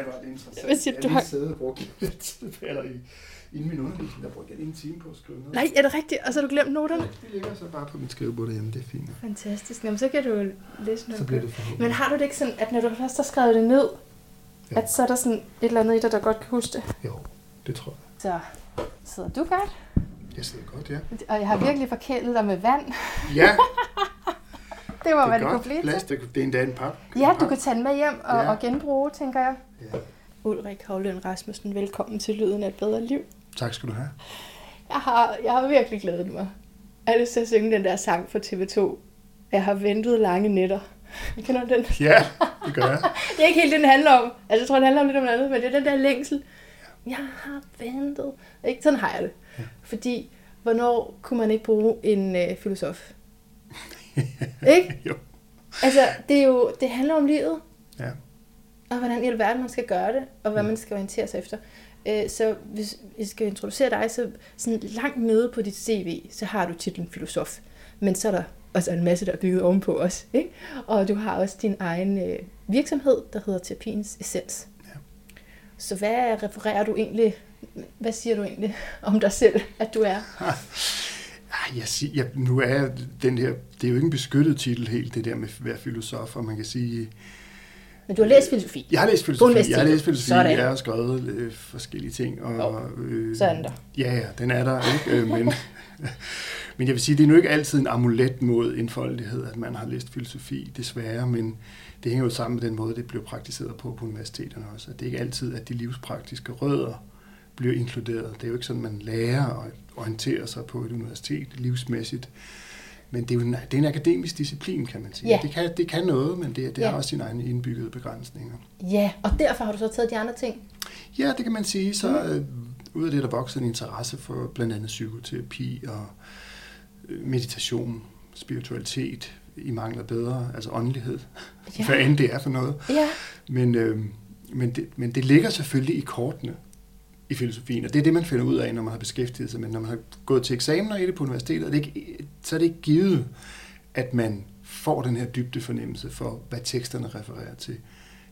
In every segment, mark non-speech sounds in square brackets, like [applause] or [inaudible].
Ej, hvor er det interessant. Hvad siger du, jeg du har siddet og brugt [laughs] lidt tid, eller i, inden min undervisning, der brugte jeg lige en time på at skrive noget. Nej, er det rigtigt? Og så har du glemt noterne? Det ligger så bare på mit skrivebord derhjemme, det er fint. Fantastisk. Jamen, så kan du læse noget. Så bliver det forhåbentlig. Men har du det ikke sådan, at når du først har skrevet det ned, Jo. at så er der sådan et eller andet i dig, der godt kan huske det? Jo, det tror jeg. Så sidder du godt? Jeg sidder godt, ja. Og jeg har virkelig forkælet dig med vand. Ja, [laughs] Det var, det hvad det kunne blive til. Plads, det, er endda en pap. Ja, du pap. kan tage den med hjem og, Ja. og genbruge, tænker jeg. Ja. Ulrik Havløn Rasmussen, velkommen til Lyden af et bedre liv. Tak skal du have. Jeg har, jeg har virkelig glædet mig. Jeg har lyst til at synge den der sang fra TV2. Jeg har ventet lange nætter. [laughs] Kender du den? Ja, det gør jeg. [laughs] Det er ikke helt det, den handler om. Altså, jeg tror, den handler om lidt om noget andet, men det er den der længsel. Jeg har ventet. Ikke? Sådan har jeg det. Ja. Fordi, hvornår kunne man ikke bruge en øh, filosof? [laughs] ikke? Jo. Altså, det, er jo, det handler om livet, Ja. og hvordan i alverden man skal gøre det, og hvad Mm. man skal orientere sig efter. Øh, Så hvis jeg skal introducere dig, så sådan langt nede på dit CV, så har du titlen filosof. Men så er der også en masse, der er bygget ovenpå os. Ikke? Og du har også din egen øh, virksomhed, der hedder Terapiens Essens. Ja. Så hvad refererer du egentlig, hvad siger du egentlig om dig selv, at du er? [laughs] Jeg siger, jeg, nu er jeg den her, det er jo ikke en beskyttet titel helt, det der med at være filosof, og man kan sige, Men du har læst filosofi. jeg har læst filosofi, jeg universitetet. har læst filosofi, Sådan. jeg har skrevet øh, forskellige ting, og øh, Så er den der. Ja, ja, den er der, ikke? Øh, men, [laughs] men jeg vil sige, det er nu ikke altid en amulet mod enfoldighed, at man har læst filosofi, desværre, men det hænger jo sammen med den måde, det blev praktiseret på på universiteterne også, at det er ikke altid, at de livspraktiske rødder bliver inkluderet. Det er jo ikke sådan, man lærer at orientere sig på et universitet livsmæssigt, men det er jo en, det er en akademisk disciplin, kan man sige. Ja. Det, kan, det kan noget, men det, det Ja. har også sine egne indbyggede begrænsninger. Ja, og derfor har du så taget de andre ting. Ja, det kan man sige. Så Mm. øh, ud af det, der voksede en interesse for blandt andet psykoterapi og øh, meditation, spiritualitet, i mangler bedre, altså åndelighed, ja. hvad end det er for noget. Ja. Men, øh, men, det, men det ligger selvfølgelig i kortene i filosofien, og det er det, man finder ud af, når man har beskæftiget sig med, når man har gået til eksamener i det på universitetet, og det er ikke, så er det ikke givet, at man får den her dybde fornemmelse for, hvad teksterne refererer til.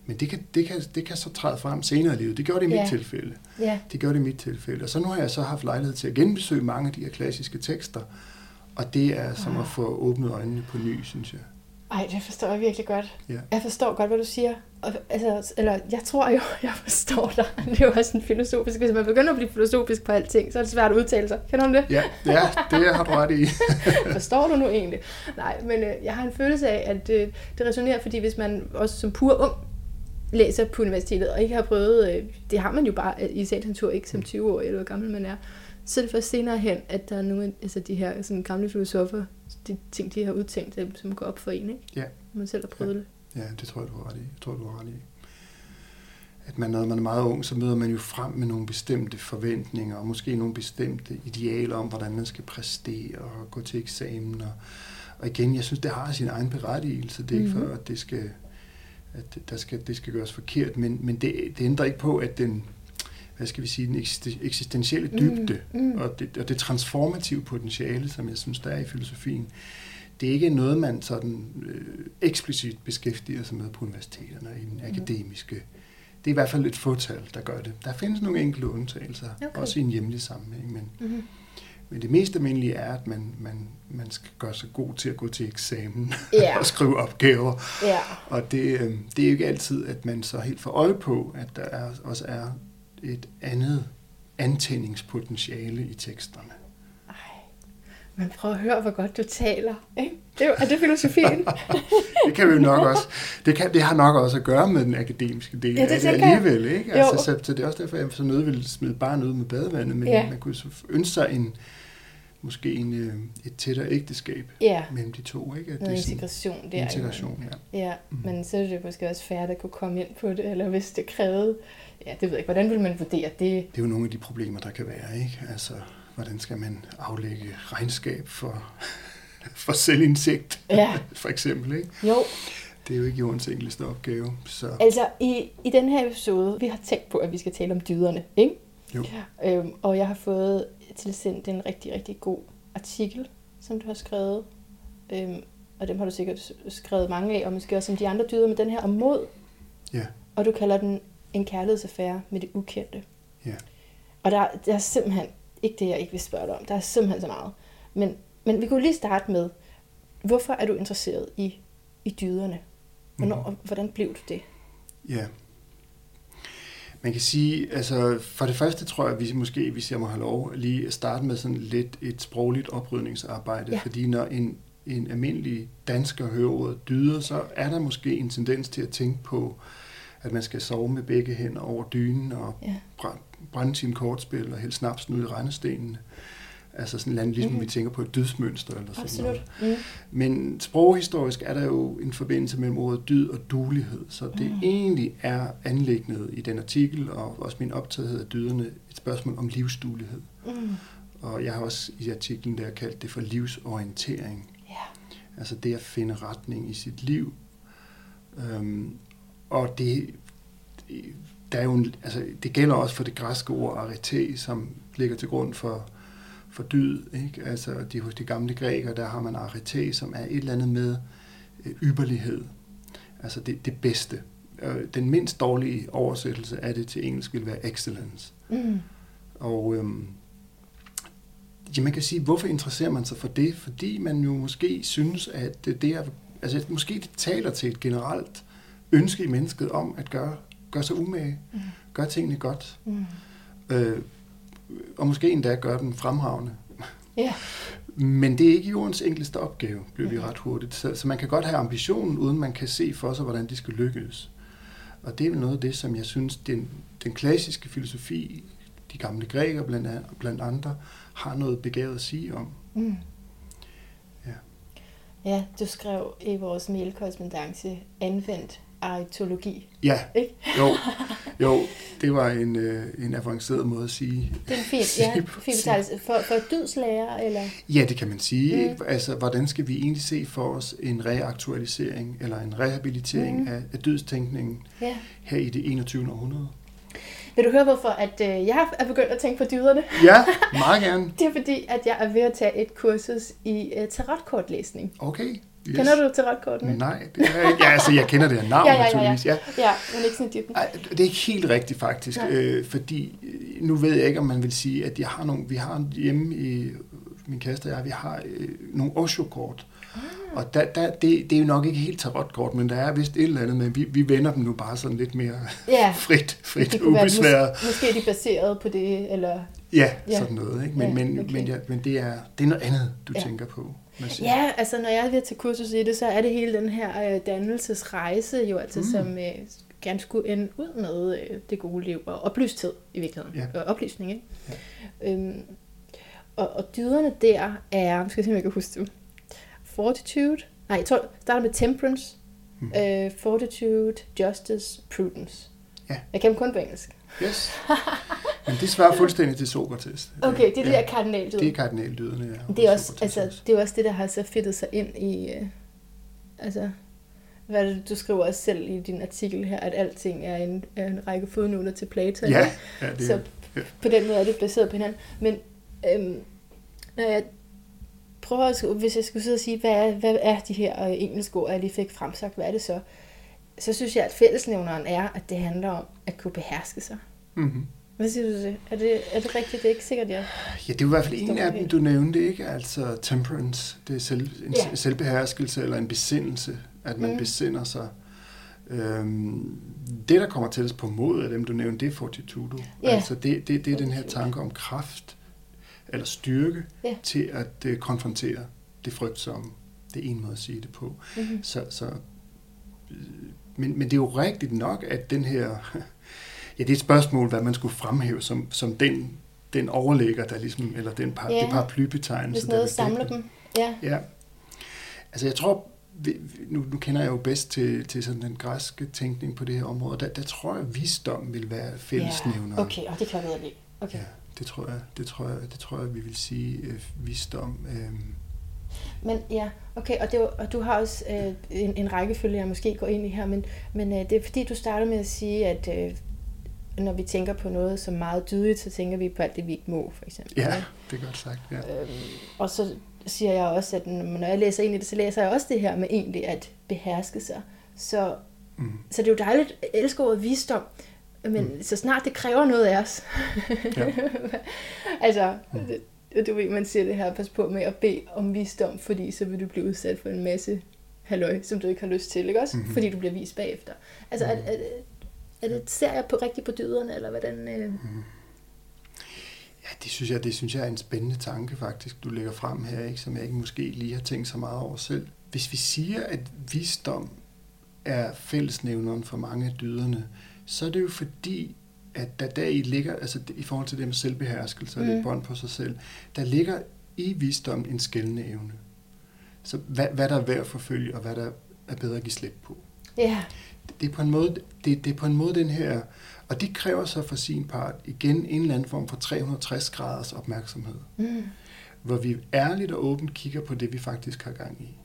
Men det kan, det, kan, det kan så træde frem senere i livet. Det gjorde det i mit Ja. tilfælde. Ja. Det gjorde det i mit tilfælde. Og så nu har jeg så haft lejlighed til at genbesøge mange af de her klassiske tekster, og det er som at få åbnet øjnene på ny, synes jeg. Ej, det forstår jeg virkelig godt. Ja. Jeg forstår godt, hvad du siger. Og, altså, eller jeg tror jo, [laughs] jeg forstår dig. [laughs] Det er jo også en filosofisk. Hvis man begynder at blive filosofisk på alting, så er det svært at udtale sig. Kender du det? Ja, ja det har du ret i. [laughs] Forstår du nu egentlig? Nej, men øh, jeg har en følelse af, at øh, det resonerer, fordi hvis man også som pur ung læser på universitetet, og ikke har prøvet, øh, det har man jo bare øh, i sagens natur, ikke som 20 år eller hvor gammel man er, så er det først senere hen, at der er nogle af altså de her sådan gamle filosofer, de ting, de har udtænkt, øh, som går op for en, ikke? Ja. Man selv har prøvet det. Ja, det tror jeg, du har ret i. Jeg tror, du har ret i. At man, når man er meget ung, så møder man jo frem med nogle bestemte forventninger, og måske nogle bestemte idealer om, hvordan man skal præstere og gå til eksamen. Og, og igen, jeg synes, det har sin egen berettigelse. Det er ikke Mhm. for, at det skal, at der skal, det skal gøres forkert, men, men det, det ændrer ikke på, at den, hvad skal vi sige, den eksiste- eksistentielle dybde Mm, mm. og, det, og det transformative potentiale, som jeg synes, der er i filosofien, det er ikke noget, man sådan øh, eksplicit beskæftiger sig med på universiteterne i den akademiske. Det er i hvert fald et fåtal, der gør det. Der findes nogle enkelte undtagelser, Okay. også i en hjemlig sammenhæng, men, Mm-hmm. men det mest almindelige er, at man, man, man skal gøre sig god til at gå til eksamen Ja. [laughs] og skrive opgaver. Ja. Og det, øh, det er jo ikke altid, at man så helt får øje på, at der er, også er et andet antændingspotentiale i teksterne. Ej. Men prøv at høre, hvor godt du taler. Ikke? Det er, er det filosofien? [laughs] Det kan vi jo nok også. Det, kan, det har nok også at gøre med den akademiske del Ja, det af det alligevel. Ikke? Altså, så, så det er også derfor, jeg så nødt vil smide barnet ud med badevandet, men Ja. ja. man kunne så ønske sig en, måske en, øh, et tættere ægteskab ja. mellem de to. Ikke? At Noget det er integration der. Integration, ja. Ja, Mm. men så er det måske også færdigt at kunne komme ind på det, eller hvis det krævede. Ja, det ved jeg ikke. Hvordan vil man vurdere det? Det er jo nogle af de problemer, der kan være. Ikke? Altså, hvordan skal man aflægge regnskab for, [laughs] for selvindsigt, Ja, [laughs] for eksempel. Ikke? jo. Det er jo ikke jordens enkleste opgave. Så Altså, i, i den her episode, vi har tænkt på, at vi skal tale om dyderne, ikke? Jo. Øhm, og jeg har fået tilsendt en rigtig, rigtig god artikel, som du har skrevet. Øhm, og dem har du sikkert skrevet mange af, og måske også om de andre dyder, men den her om mod. Ja. Og du kalder den en kærlighedsaffære med det ukendte. Ja. Og der, der er simpelthen, ikke det jeg ikke vil spørge dig om, der er simpelthen så meget. Men, men vi kunne lige starte med, hvorfor er du interesseret i, i dyderne? Hvornår, mm. Hvordan blev du det? Ja. Man kan sige, altså for det første tror jeg, at vi måske, hvis jeg må have lov, lige at starte med sådan lidt et sprogligt oprydningsarbejde, Ja. fordi når en, en almindelig dansker hører ordet dyder, så er der måske en tendens til at tænke på, at man skal sove med begge hænder over dynen og Ja. bræ- brænde sine kortspil og hælde snapsen ud i rendestenene. Altså sådan noget, ligesom mm-hmm. vi tænker på et dødsmønster eller sådan noget. Absolut. Mm. Men sproghistorisk er der jo en forbindelse mellem ordet dyd og dulighed, så det Mm. mm. egentlig er anlægnet i den artikel, og også min optagethed af dyderne, et spørgsmål om livsdulighed. Mm. Og jeg har også i artiklen der kaldt det for livsorientering. Ja. Altså det at finde retning i sit liv. Øhm, og det, der er jo en, altså, det gælder også for det græske ord arete, som ligger til grund for, for dyd. Ikke? Altså de, hos de gamle grækere, der har man arete, som er et eller andet med øh, ypperlighed. Altså det, det bedste. Den mindst dårlige oversættelse af det til engelsk vil være excellence. Mm. Og øhm, ja, man kan sige, hvorfor interesserer man sig for det? Fordi man jo måske synes, at det, det er, altså måske det taler til et generelt ønske i mennesket om at gøre, gøre sig umage, Mm. gøre tingene godt, Mm. øh, og måske endda gøre dem fremragende. Ja. Men det er ikke jordens enkleste opgave, bliver vi ret hurtigt. Så, så man kan godt have ambitionen, uden man kan se for sig, hvordan det skal lykkes. Og det er vel noget af det, som jeg synes, den, den klassiske filosofi, de gamle grækere blandt, an- blandt andre, har noget begavet at sige om. Mm. Ja. Ja, du skrev i vores mailkorrespondance anvendt aritologi. Ja, Ikke? jo, [laughs] jo det var en, øh, en avanceret måde at sige. Det er en fin, ja, fin betegnelse. For, for dydslærer, eller? Ja, det kan man sige. Mm. Mm. Altså, hvordan skal vi egentlig se for os en reaktualisering eller en rehabilitering Mm. mm. af, af dødstænkningen Ja. her i det 21. århundrede? Vil du høre, hvorfor at, øh, jeg er begyndt at tænke på dyderne? Ja, meget gerne. [laughs] Det er fordi, at jeg er ved at tage et kursus i øh, tarotkortlæsning. Okay. Yes. Kender du tarotkortene? Nej, det er, ja, altså, jeg kender det her navn [laughs] Ja, ja, ja, naturligvis. Ja. Ja, men ikke sådan. Ej, det er ikke helt rigtigt faktisk, øh, fordi øh, nu ved jeg ikke, om man vil sige, at jeg har nogle, vi har hjemme i min kæreste og jeg, vi har øh, nogle Osho-kort. Ah. Og der, der, det, det er jo nok ikke helt tarotkort, men der er vist et eller andet, men vi, vi vender dem nu bare sådan lidt mere Ja, [laughs] frit, frit det kunne være, ubesværet. mås- måske er de baseret på det, eller... Ja, Ja. sådan noget. Ikke? Men, Ja, men, okay. men, ja, men det, er, det er noget andet, du Ja. tænker på. Siger. Ja, altså når jeg er ved at tage kursus i det, så er det hele den her øh, dannelsesrejse jo altså, mm. Som øh, gerne skulle ende ud med øh, det gode liv og oplysthed i virkeligheden. Ja. Og oplysning, ikke? Ja. Øhm, og, og dyderne der er, nu skal jeg se, om jeg kan huske dem. Fortitude, nej, jeg tror, det starter med temperance, Mm. øh, fortitude, justice, prudence. Ja. Jeg kan dem kun på engelsk. Yes. [laughs] Men det svarer fuldstændig til Sokrates. [laughs] Okay, det er ja. der kardinaldyd. Det er kardinaldyderne, ja. Det er, også, Sokrates altså, det er også det, der har så fedtet sig ind i... Øh, altså, hvad det, du skriver også selv i din artikel her, at alting er en, er en række fodnoter til Platon. Ja, ikke? ja det så ja. på den måde er det baseret på hinanden. Men øhm, når jeg prøver, at, hvis jeg skulle sidde og sige, hvad er, hvad er de her øh, engelske ord, jeg lige fik fremsagt, hvad er det så? Så synes jeg, at fællesnævneren er, at det handler om at kunne beherske sig. Mm-hmm. Hvad siger du til det? Er det, er det rigtigt? Det er ikke sikkert, jeg... Ja, det er i hvert fald en af dem, du nævnte, ikke? Altså temperance, det er selv, en Ja. selvbeherskelse eller en besindelse, at man Mm. besinder sig. Øhm, det, der kommer tættest på mod af dem, du nævnte, det er fortitudo. Ja. Altså det, det, det er den her tanke om kraft eller styrke Ja. til at uh, konfrontere det frygtsomme. Det er en måde at sige det på. Mm-hmm. Så, så, øh, men, men det er jo rigtigt nok, at den her... Ja, det er et spørgsmål, hvad man skulle fremhæve som, som den, den overlægger, der ligesom, eller den par, Ja. det paraplybetegnelse. Hvis der noget vil samler dem. Ja. Ja. Altså jeg tror, nu, nu kender jeg jo bedst til, til sådan den græske tænkning på det her område, og der, der tror jeg, at visdom vil være fællesnævner. Ja, okay, og det kan jeg bedre lide. Okay. Ja, det tror jeg, det tror jeg, det tror jeg, vi vil sige øh, visdom. Øh, Men ja, okay, og, det, og du har også øh, en, en rækkefølge, jeg måske går ind i her, men, men øh, det er fordi, du starter med at sige, at øh, når vi tænker på noget som meget dydigt, så tænker vi på alt det, vi ikke må, for eksempel. ja, ikke? det er godt sagt. Ja. Øhm, og så siger jeg også, at når jeg læser ind i det, så læser jeg også det her med egentlig at beherske sig. Så, Mm. så det er jo dejligt, jeg elsker ordet visdom, Men mm. så snart det kræver noget af os. Ja. [laughs] altså, mm. det, du ved, man siger det her, pas på med at bede om visdom, fordi så vil du blive udsat for en masse halløj, som du ikke har lyst til, ikke også? Mm-hmm. Fordi du bliver vist bagefter. Altså, mm. er, er, er det, ser jeg på rigtigt på dyderne, eller hvordan... Øh... Mm. Ja, det synes, jeg, det synes jeg er en spændende tanke faktisk, du lægger frem her, ikke, som jeg ikke måske lige har tænkt så meget over selv. Hvis vi siger, at visdom er fællesnævneren for mange af dyderne, så er det jo fordi, at der, der i ligger, altså i forhold til det med selvbeherskelse og mm. bånd på sig selv, der ligger i visdom en skældende evne. Så hvad, hvad der er værd at forfølge, og hvad der er bedre at give slip på. Ja. Yeah. Det er på en måde, det, det er på en måde den her, og det kræver så for sin part igen en eller anden form for 360 graders opmærksomhed. Mm. Hvor vi ærligt og åbent kigger på det, vi faktisk har gang i.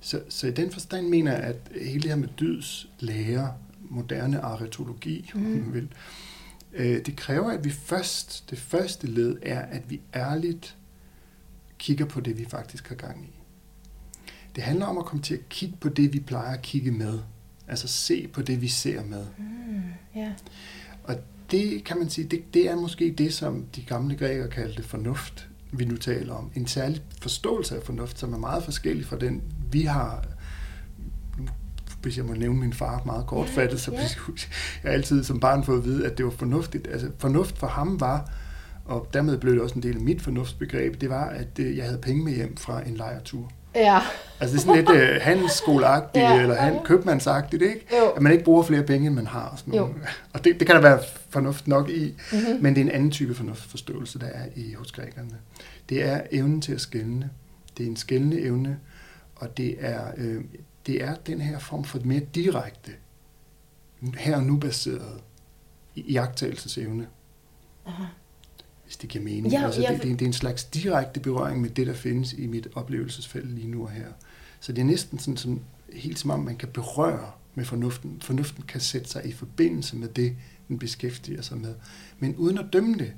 Så, så i den forstand mener jeg, at hele det her med dyds lære, moderne aretologi, mm. man vil, øh, det kræver, at vi først, det første led er, at vi ærligt kigger på det, vi faktisk har gang i. Det handler om at komme til at kigge på det, vi plejer at kigge med. Altså se på det, vi ser med. Mm, yeah. Og det kan man sige, det, det er måske det, som de gamle grækere kaldte fornuft, vi nu taler om. En særlig forståelse af fornuft, som er meget forskellig fra den, vi har hvis jeg må nævne min far meget kortfattet, så yeah. jeg altid som barn fået at vide, at det var fornuftigt. Altså fornuft for ham var, og dermed blev det også en del af mit fornuftsbegreb, det var, at øh, jeg havde penge med hjem fra en lejertur. Ja. Altså det er sådan lidt uh, handelsskoleagtigt, ja, eller han, købmandsagtigt, ikke? Jo. At man ikke bruger flere penge, end man har. Og, sådan noget. og det, det kan der være fornuft nok i, mm-hmm. men det er en anden type fornuftforståelse, der er i hos grækerne. Det er evnen til at skælne. Det er en skældende evne, og det er, øh, det er den her form for mere direkte, her og nu baseret iagtagelsesevne. Aha hvis det giver mening. Ja, altså, ja. Det, det, det er en slags direkte berøring med det, der findes i mit oplevelsesfelt lige nu og her. Så det er næsten sådan, sådan helt som om, man kan berøre med fornuften. Fornuften kan sætte sig i forbindelse med det, den beskæftiger sig med. Men uden at dømme det.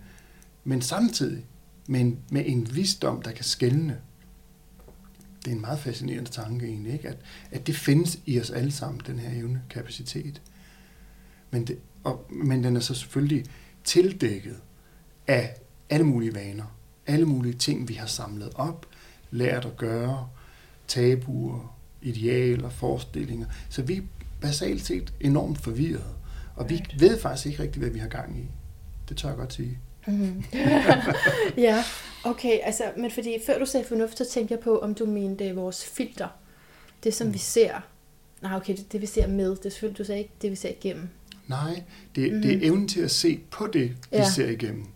Men samtidig med en, med en visdom, der kan skælne. Det er en meget fascinerende tanke egentlig, ikke? At, at det findes i os alle sammen, den her evne, kapacitet. Men, det, og, men den er så selvfølgelig tildækket af alle mulige vaner, alle mulige ting, vi har samlet op, lært at gøre, tabuer, idealer, forestillinger. Så vi er basalt set enormt forvirrede, og vi ved faktisk ikke rigtigt, hvad vi har gang i. Det tør jeg godt sige. Mm. [laughs] ja, okay, altså, men fordi før du sagde fornuft, så tænkte jeg på, om du mente vores filter. Det, som mm. vi ser. Nej, okay, det, det vi ser med, det er selvfølgelig, du sagde ikke det, vi ser igennem. Nej, det, mm. det er mhm. evnen til at se på det, vi ja. ser igennem.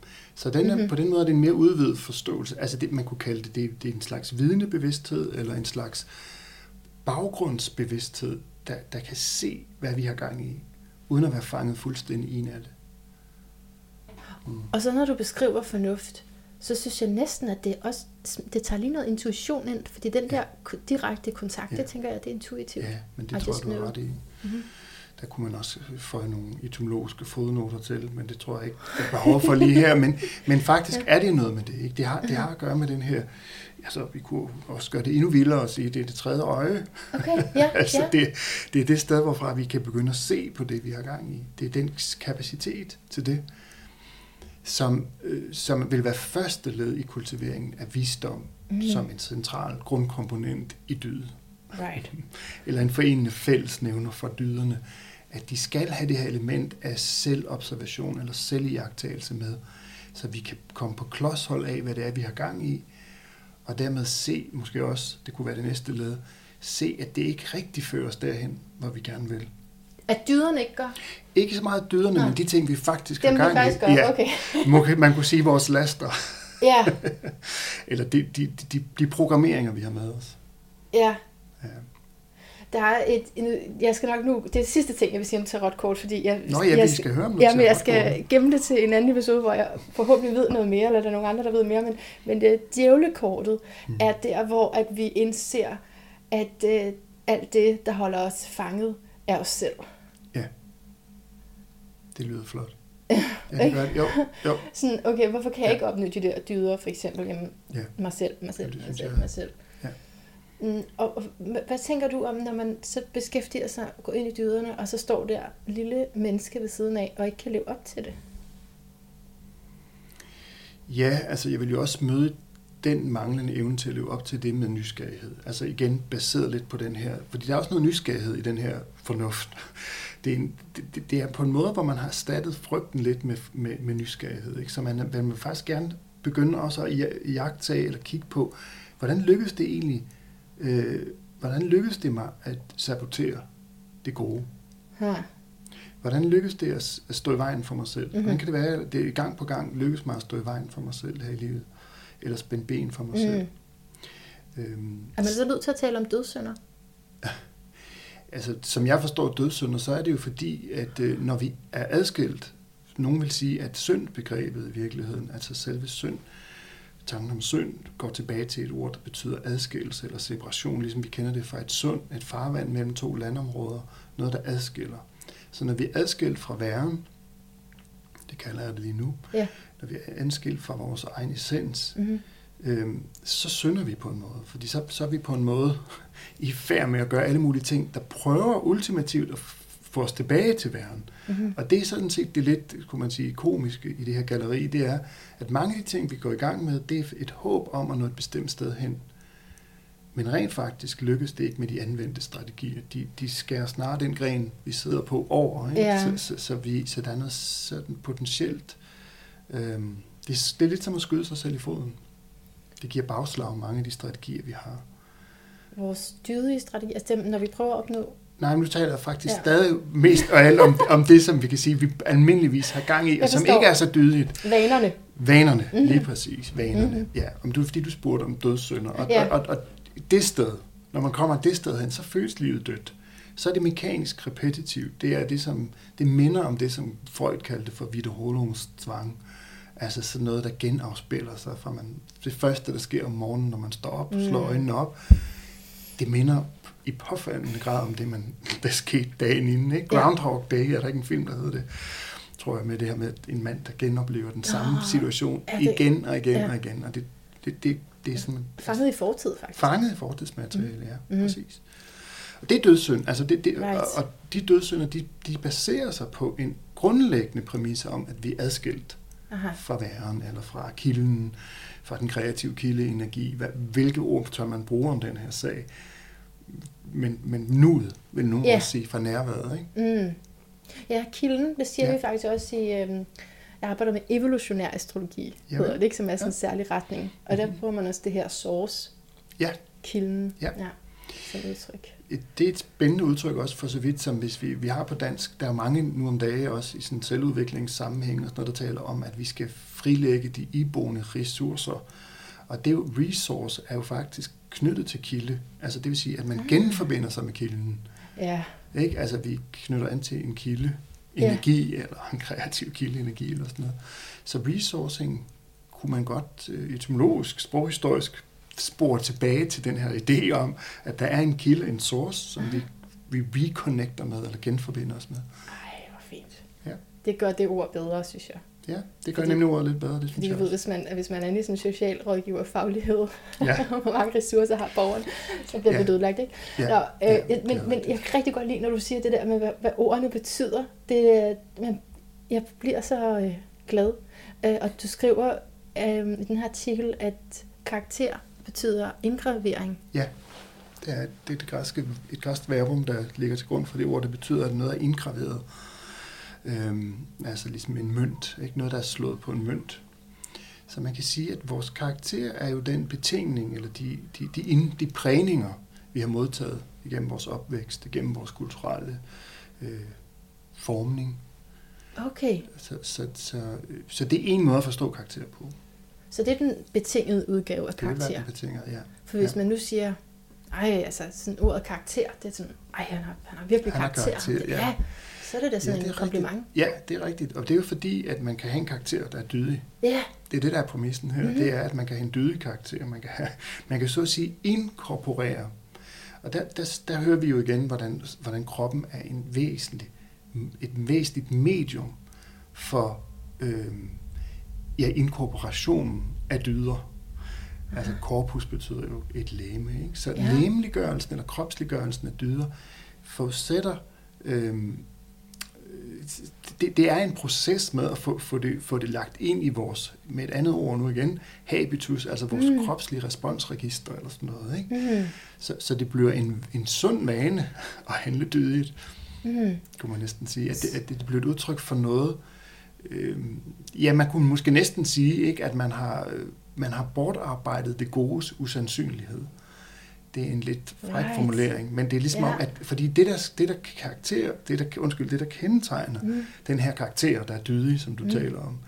Så den er, mm-hmm. på den måde er det en mere udvidet forståelse. Altså det, man kunne kalde det, det, det er en slags vidnebevidsthed, eller en slags baggrundsbevidsthed, der, der kan se, hvad vi har gang i, uden at være fanget fuldstændig i af det. Mm. Og så når du beskriver fornuft, så synes jeg næsten, at det også det tager lige noget intuition ind, fordi den der ja. direkte kontakt, ja. det tænker jeg, det er intuitivt. Ja, men det tror jeg, du har ret i. Mm-hmm der kunne man også få nogle etymologiske fodnoter til, men det tror jeg ikke, der er behov for lige her. Men, men faktisk er det noget med det. Ikke? Det, har, det har at gøre med den her, altså vi kunne også gøre det endnu vildere og sige, at det er det tredje øje. Okay, ja, [laughs] altså ja. Det, det er det sted, hvorfra vi kan begynde at se på det, vi har gang i. Det er den kapacitet til det, som, øh, som vil være første led i kultiveringen af visdom mm. som en central grundkomponent i dyd. Right. [laughs] Eller en forenende fællesnævner for dyderne at de skal have det her element af selvobservation eller selvjagtagelse med, så vi kan komme på klodshold af, hvad det er, vi har gang i, og dermed se, måske også, det kunne være det næste led, se, at det ikke rigtig fører os derhen, hvor vi gerne vil. At dyderne ikke gør? Ikke så meget dyderne, Nej. men de ting, vi faktisk Dem, har gang vi faktisk i. Gør. Ja, okay. man kunne sige vores laster. Ja. [laughs] Eller de, de, de, de programmeringer, vi har med os. Ja. ja. Der er et, en, jeg skal nok nu, det er det sidste ting, jeg vil sige om tarotkort, fordi jeg, Nå, ja, jeg, vi skal høre om ja, men jeg skal gemme det til en anden episode, hvor jeg forhåbentlig ved noget mere, eller der er nogle andre, der ved mere, men, men det djævlekortet mm. er der, hvor at vi indser, at uh, alt det, der holder os fanget, er os selv. Ja, det lyder flot. Ja, det gør det. Jo, jo. Sådan, okay, hvorfor kan jeg ja. ikke opnå de der dyder, for eksempel, jamen, ja. mig selv, mig selv, ja, mig selv, jeg. mig selv. Mm, og, og hvad tænker du om, når man så beskæftiger sig og går ind i dyderne, og så står der lille menneske ved siden af, og ikke kan leve op til det? Ja, altså jeg vil jo også møde den manglende evne til at leve op til det med nysgerrighed. Altså igen baseret lidt på den her, fordi der er også noget nysgerrighed i den her fornuft. Det er, en, det, det er på en måde, hvor man har erstattet frygten lidt med, med, med nysgerrighed. Ikke? Så man, man vil faktisk gerne begynde også at jagte eller kigge på, hvordan lykkes det egentlig, øh, hvordan lykkes det mig at sabotere det gode? Ja. Hvordan lykkes det at, stå i vejen for mig selv? Mm-hmm. Hvordan kan det være, at det gang på gang lykkes mig at stå i vejen for mig selv her i livet? Eller spænde ben for mig mm. selv? Øhm, er man så nødt til at tale om dødssynder? [laughs] altså, som jeg forstår dødssynder, så er det jo fordi, at øh, når vi er adskilt, nogen vil sige, at syndbegrebet i virkeligheden, altså selve synd, tanken om synd, går tilbage til et ord, der betyder adskillelse eller separation, ligesom vi kender det fra et sund, et farvand mellem to landområder, noget, der adskiller. Så når vi er adskilt fra væren, det kalder jeg det lige nu, ja. når vi er adskilt fra vores egen essens, mm-hmm. øhm, så synder vi på en måde. Fordi så, så er vi på en måde i færd med at gøre alle mulige ting, der prøver ultimativt at få os tilbage til væren. Mm-hmm. Og det er sådan set det lidt, kunne man sige, komiske i det her galleri, det er, at mange af de ting, vi går i gang med, det er et håb om at nå et bestemt sted hen. Men rent faktisk lykkes det ikke med de anvendte strategier. De, de skærer snart den gren, vi sidder på over, ikke? Ja. Så, så, så, vi, så der er noget sådan potentielt. Øhm, det, det er lidt som at skyde sig selv i foden. Det giver bagslag mange af de strategier, vi har. Vores dydige strategier, altså dem, når vi prøver at opnå Nej, nu taler jeg faktisk ja. stadig mest og alt om, om det, som vi kan sige, vi almindeligvis har gang i, og som ikke er så dydigt. Vanerne. Vanerne, mm-hmm. lige præcis. Vanerne, mm-hmm. ja. Om du, fordi du spurgte om dødssynder. Og, ja. og, og, og det sted, når man kommer det sted hen, så føles livet dødt. Så er det mekanisk repetitivt. Det er det, som, det minder om det, som Freud kaldte for tvang. Altså sådan noget, der genafspiller sig fra man, det første, der sker om morgenen, når man står op og slår mm. øjnene op. Det minder i påfaldende grad om det, man, [laughs] der skete dagen inden. Ikke? Groundhog Day, er der ikke en film, der hedder det? Tror jeg, med det her med en mand, der genoplever den samme oh, situation igen og igen ja. og igen. Og det, det, det, det er sådan... Fanget i fortid, faktisk. Fanget i fortidsmateriale, mm. ja, mm. præcis. Og det er dødssynd. Altså det, det, right. og, og de dødssynder, de, de baserer sig på en grundlæggende præmis om, at vi er adskilt Aha. fra væren, eller fra kilden, fra den kreative kildeenergi. Hvad, hvilke ord tør man bruge om den her sag? Men, men nuet, vil nogen yeah. også sige, fra nærværet. Ikke? Mm. Ja, kilden, det siger ja. vi faktisk også i... Øhm, jeg arbejder med evolutionær astrologi, Jamen. hedder det, ikke, som er sådan en ja. særlig retning. Og der mhm. bruger man også det her source. Ja. Kilden. Ja. ja som udtryk. Det er et spændende udtryk også for så vidt, som hvis vi, vi har på dansk, der er mange nu om dage også i sådan selvudviklingssammenhæng, og sådan noget, der taler om, at vi skal frilægge de iboende ressourcer. Og det er jo, resource er jo faktisk knyttet til kilde. Altså det vil sige, at man ah. genforbinder sig med kilden. Ja. Ikke? Altså vi knytter an til en kilde, energi, ja. eller en kreativ kilde energi, eller sådan noget. Så resourcing kunne man godt øh, etymologisk, sproghistorisk spore tilbage til den her idé om, at der er en kilde, en source, som vi, vi reconnecter med, eller genforbinder os med. Ej, hvor fint. Ja. Det gør det ord bedre, synes jeg. Ja, det gør fordi, nemlig ordet lidt bedre, det synes jeg ved, hvis man, hvis man er i sådan en social faglighed, ja. [laughs] hvor mange ressourcer har borgeren, så bliver ja. det ødelagt, ikke? Ja. Nå, øh, ja, men, men jeg kan rigtig godt lide, når du siger det der med, hvad, hvad ordene betyder. Det, man, jeg bliver så øh, glad. Øh, og du skriver øh, i den her artikel, at karakter betyder indgravering. Ja, det er, det, er det græske, et græsk verbum, der ligger til grund for det ord. Det betyder, at noget er indgraveret. Øhm, altså ligesom en mønt, ikke noget, der er slået på en mønt. Så man kan sige, at vores karakter er jo den betingning, eller de, de, de, de, de prægninger, vi har modtaget igennem vores opvækst, igennem vores kulturelle øh, formning. Okay. Så, så, så, så det er en måde at forstå karakter på. Så det er den betingede udgave af karakter. Det er den betingede, ja. For hvis ja. man nu siger, ej, altså sådan ordet karakter, det er sådan, ej, han har, han har virkelig han karakter. karakter ja. ja. Så er det da sådan ja, det en kompliment. Rigtigt. Ja, det er rigtigt. Og det er jo fordi, at man kan have en karakter, der er dydig. Ja. Det er det, der er præmissen her. Mm-hmm. Det er, at man kan have en dydig karakter. Man kan, have, man kan så at sige inkorporere. Og der, der, der hører vi jo igen, hvordan, hvordan kroppen er en væsentlig, et væsentligt medium for øh, ja, inkorporationen af dyder. Altså korpus betyder jo et læme. Ikke? Så Ja. læmeliggørelsen eller kropsliggørelsen af dyder forudsætter... Øh, det, det er en proces med at få, få, det, få det lagt ind i vores, med et andet ord nu igen, habitus, altså vores Mm. mm. kropslige responsregister eller sådan noget. Ikke? Mm. Så, så det bliver en, en sund vane at handle dydigt, Mm. kunne man næsten sige. At det, at det bliver et udtryk for noget. Øh, ja, man kunne måske næsten sige, ikke, at man har, man har bortarbejdet det godes usandsynlighed. Det er en lidt fræk Right. formulering, men det er ligesom ja. om, at fordi det der, det der karakter, det der, undskyld, det der kendetegner Mm. den her karakter, der er dydig, som du Mm. taler om,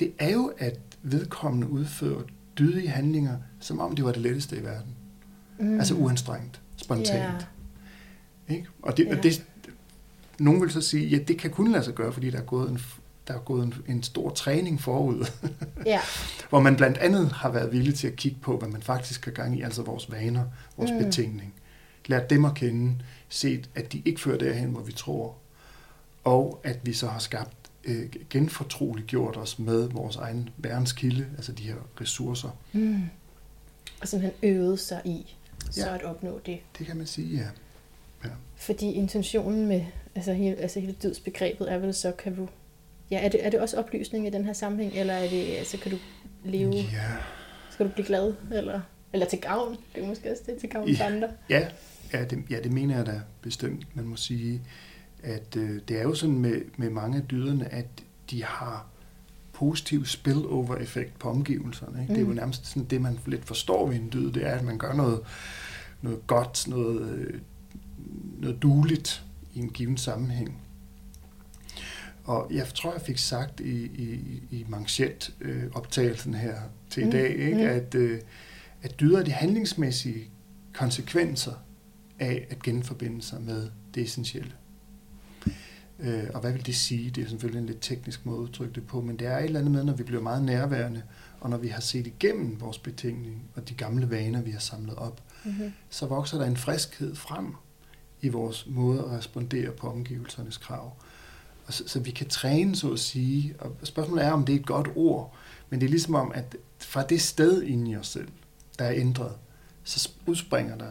det er jo, at vedkommende udfører dydige handlinger, som om det var det letteste i verden. Mm. Altså uanstrengt, spontant. Ja. Ikke? Og, det, og det, nogen vil så sige, ja, det kan kun lade sig gøre, fordi der er gået en, der er gået en, en stor træning forud, Ja. [laughs] hvor man blandt andet har været villig til at kigge på, hvad man faktisk har gang i, altså vores vaner, vores Mm. betingning. Lært dem at kende, set, at de ikke fører derhen, hvor vi tror, og at vi så har skabt, øh, genfortroligt gjort os med vores egen værenskilde, altså de her ressourcer. Mm. Og simpelthen øvet sig i, så Ja. at opnå det. Det kan man sige, ja. Fordi intentionen med altså hele, altså hele dødsbegrebet er vel så, kan du... Ja, er det, er det også oplysning i den her sammenhæng, eller er det, altså, kan du leve, Ja, skal du blive glad, eller, eller til gavn? Det er måske også det, til gavn for Ja. andre. Ja, ja, det, ja, det mener jeg da bestemt. Man må sige, at øh, det er jo sådan med, med mange af dyderne, at de har positiv spillover-effekt på omgivelserne. Ikke? Mm. Det er jo Mm. nærmest sådan det, man lidt forstår ved en dyd, det er, at man gør noget, noget godt, noget, øh, noget dueligt i en given sammenhæng. Og jeg tror, jeg fik sagt i, i, i manchet-optagelsen her til Mm, i dag, ikke? mm. At, øh, at dyder er de handlingsmæssige konsekvenser af at genforbinde sig med det essentielle. Øh, og hvad vil det sige? Det er selvfølgelig en lidt teknisk måde at udtrykke det på, men det er et eller andet med, når vi bliver meget nærværende, og når vi har set igennem vores betingning og de gamle vaner, vi har samlet op, Mm-hmm. så vokser der en friskhed frem i vores måde at respondere på omgivelsernes krav. Og så, så vi kan træne, så at sige, og spørgsmålet er, om det er et godt ord, men det er ligesom om, at fra det sted inde i os selv, der er ændret, så udspringer der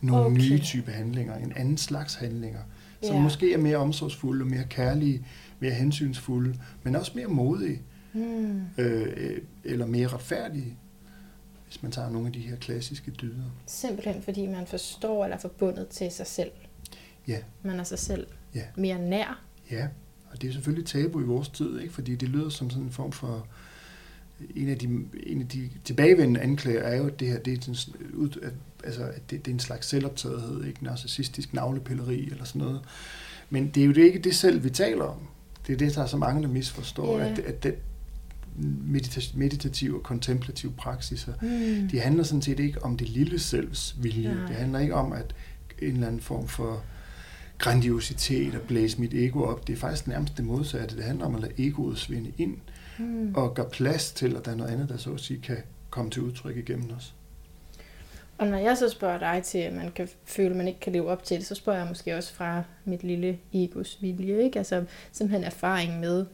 nogle Okay. nye type handlinger, en anden slags handlinger, som Ja. måske er mere omsorgsfulde, mere kærlige, mere hensynsfulde, men også mere modige, Mm. øh, eller mere retfærdige, hvis man tager nogle af de her klassiske dyder. Simpelthen fordi man forstår eller er forbundet til sig selv. Ja. Man er sig selv Ja. mere nær. Ja, og det er selvfølgelig tabu i vores tid, ikke? fordi det lyder som sådan en form for... En af de, en af de tilbagevendende anklager er jo, at det her det er, sådan, ud- at, altså, at det, det er en slags selvoptagethed, ikke narcissistisk navlepilleri eller sådan noget. Men det er jo det ikke det selv, vi taler om. Det er det, der er så mange, der misforstår, Ja. at, at den medita- meditative og kontemplative praksiser, Mm. de handler sådan set ikke om det lille selvs vilje. Nej. Det handler ikke om, at en eller anden form for grandiositet og blæse mit ego op. Det er faktisk nærmest det modsatte. Det handler om at lade egoet svinde ind Mm. og gøre plads til, at der er noget andet, der så at sige kan komme til udtryk igennem os. Og når jeg så spørger dig til, at man kan føle, at man ikke kan leve op til det, så spørger jeg måske også fra mit lille egos vilje, ikke? Altså simpelthen erfaring med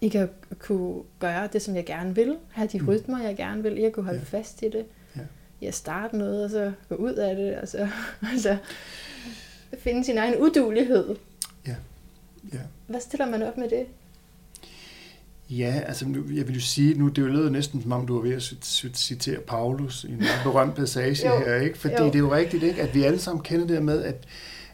ikke at kunne gøre det, som jeg gerne vil, have de Mm. rytmer, jeg gerne vil, ikke at kunne holde Ja. fast i det, Ja. i at starte noget, og så gå ud af det, og så [laughs] altså, finde sin egen udulighed. Ja. Hvad stiller man op med det? Ja, altså nu, jeg vil jo sige, nu det er jo lød næsten som om du var ved at cit- cit- citere Paulus i en meget berømt passage [laughs] Jo, her, ikke? Fordi jo. det er jo rigtigt, ikke? At vi alle sammen kender det med, at,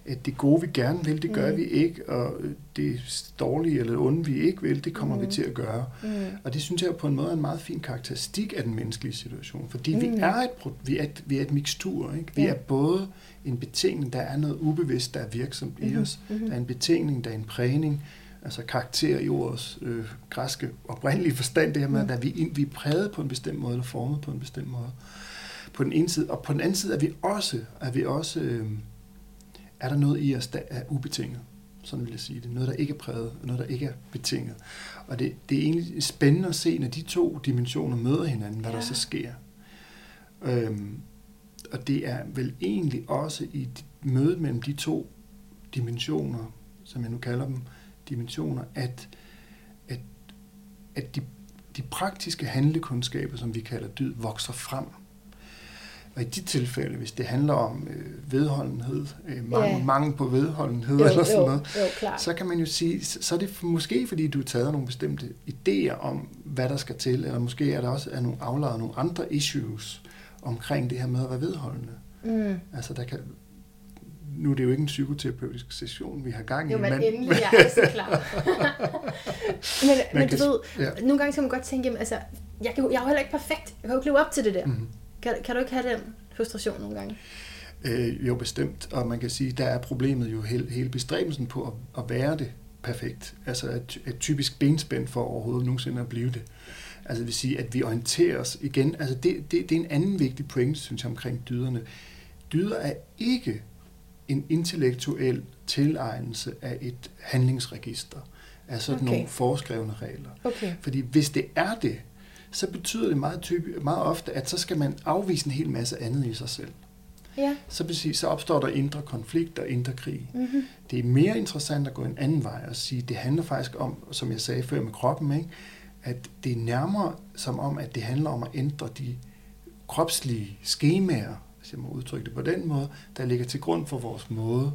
at det gode, vi gerne vil, det gør Mm. vi ikke, og det dårlige eller onde, vi ikke vil, det kommer Mm. vi til at gøre. Mm. Og det synes jeg på en måde er en meget fin karakteristik af den menneskelige situation, fordi mm. vi, er et, vi, er et, vi er et mixtur. Ikke? Vi Ja. er både en betingning, der er noget ubevidst, der er virksomt i Mhm, os. mhm. Der er en betingning, der er en prægning, altså karakter i ordets øh, græske oprindelige forstand, det her med, Mm. at vi, vi er præget på en bestemt måde, eller formet på en bestemt måde. På den ene side, og på den anden side er vi også, er vi også øh, er der noget i os, der er ubetinget. Sådan vil jeg sige det. Noget, der ikke er præget, og noget, der ikke er betinget. Og det, det er egentlig spændende at se, når de to dimensioner møder hinanden, hvad. Ja. der så sker. Øhm, og det er vel egentlig også i mødet mellem de to dimensioner, som jeg nu kalder dem, dimensioner, at, at, at de, de praktiske handlekundskaber, som vi kalder dyd, vokser frem. Og i de tilfælde, hvis det handler om øh, vedholdenhed, øh, mangel, Ja. mangel på vedholdenhed Jo, eller sådan jo, noget, jo, så kan man jo sige, så så er det måske fordi, du har taget nogle bestemte idéer om, hvad der skal til, eller måske er der også er nogle aflejet nogle andre issues omkring det her med at være vedholdende. Mm. Altså der kan, nu er det jo ikke en psykoterapeutisk session, vi har gang i, Jo, men endelig, jeg er så klar. [laughs] men, men du kan- ved, ja. nogle gange skal man godt tænke, jamen, altså, jeg, kan, jeg er jo heller ikke perfekt. Jeg kan jo ikke leve op til det der. Mhm. Kan, kan du ikke have den frustration nogle gange? Øh, jo, bestemt. Og man kan sige, der er problemet jo hele, hele bestræbelsen på at, at være det perfekt. Altså et, et typisk benspænd for overhovedet nogensinde at blive det. Altså det vil sige, at vi orienterer os igen. Altså det, det, det er en anden vigtig pointe, synes jeg, omkring dyderne. Dyder er ikke en intellektuel tilegnelse af et handlingsregister, af sådan Okay. nogle foreskrevne regler. Okay. Fordi hvis det er det, så betyder det meget, typi, meget ofte, at så skal man afvise en hel masse andet i sig selv. Ja. Så, sige, så opstår der indre konflikt og indre krig. Mm-hmm. Det er mere interessant at gå en anden vej og sige, det handler faktisk om, som jeg sagde før med kroppen, ikke? At det er nærmere som om, at det handler om at ændre de kropslige skemaer, hvis jeg må udtrykke det på den måde, der ligger til grund for vores måde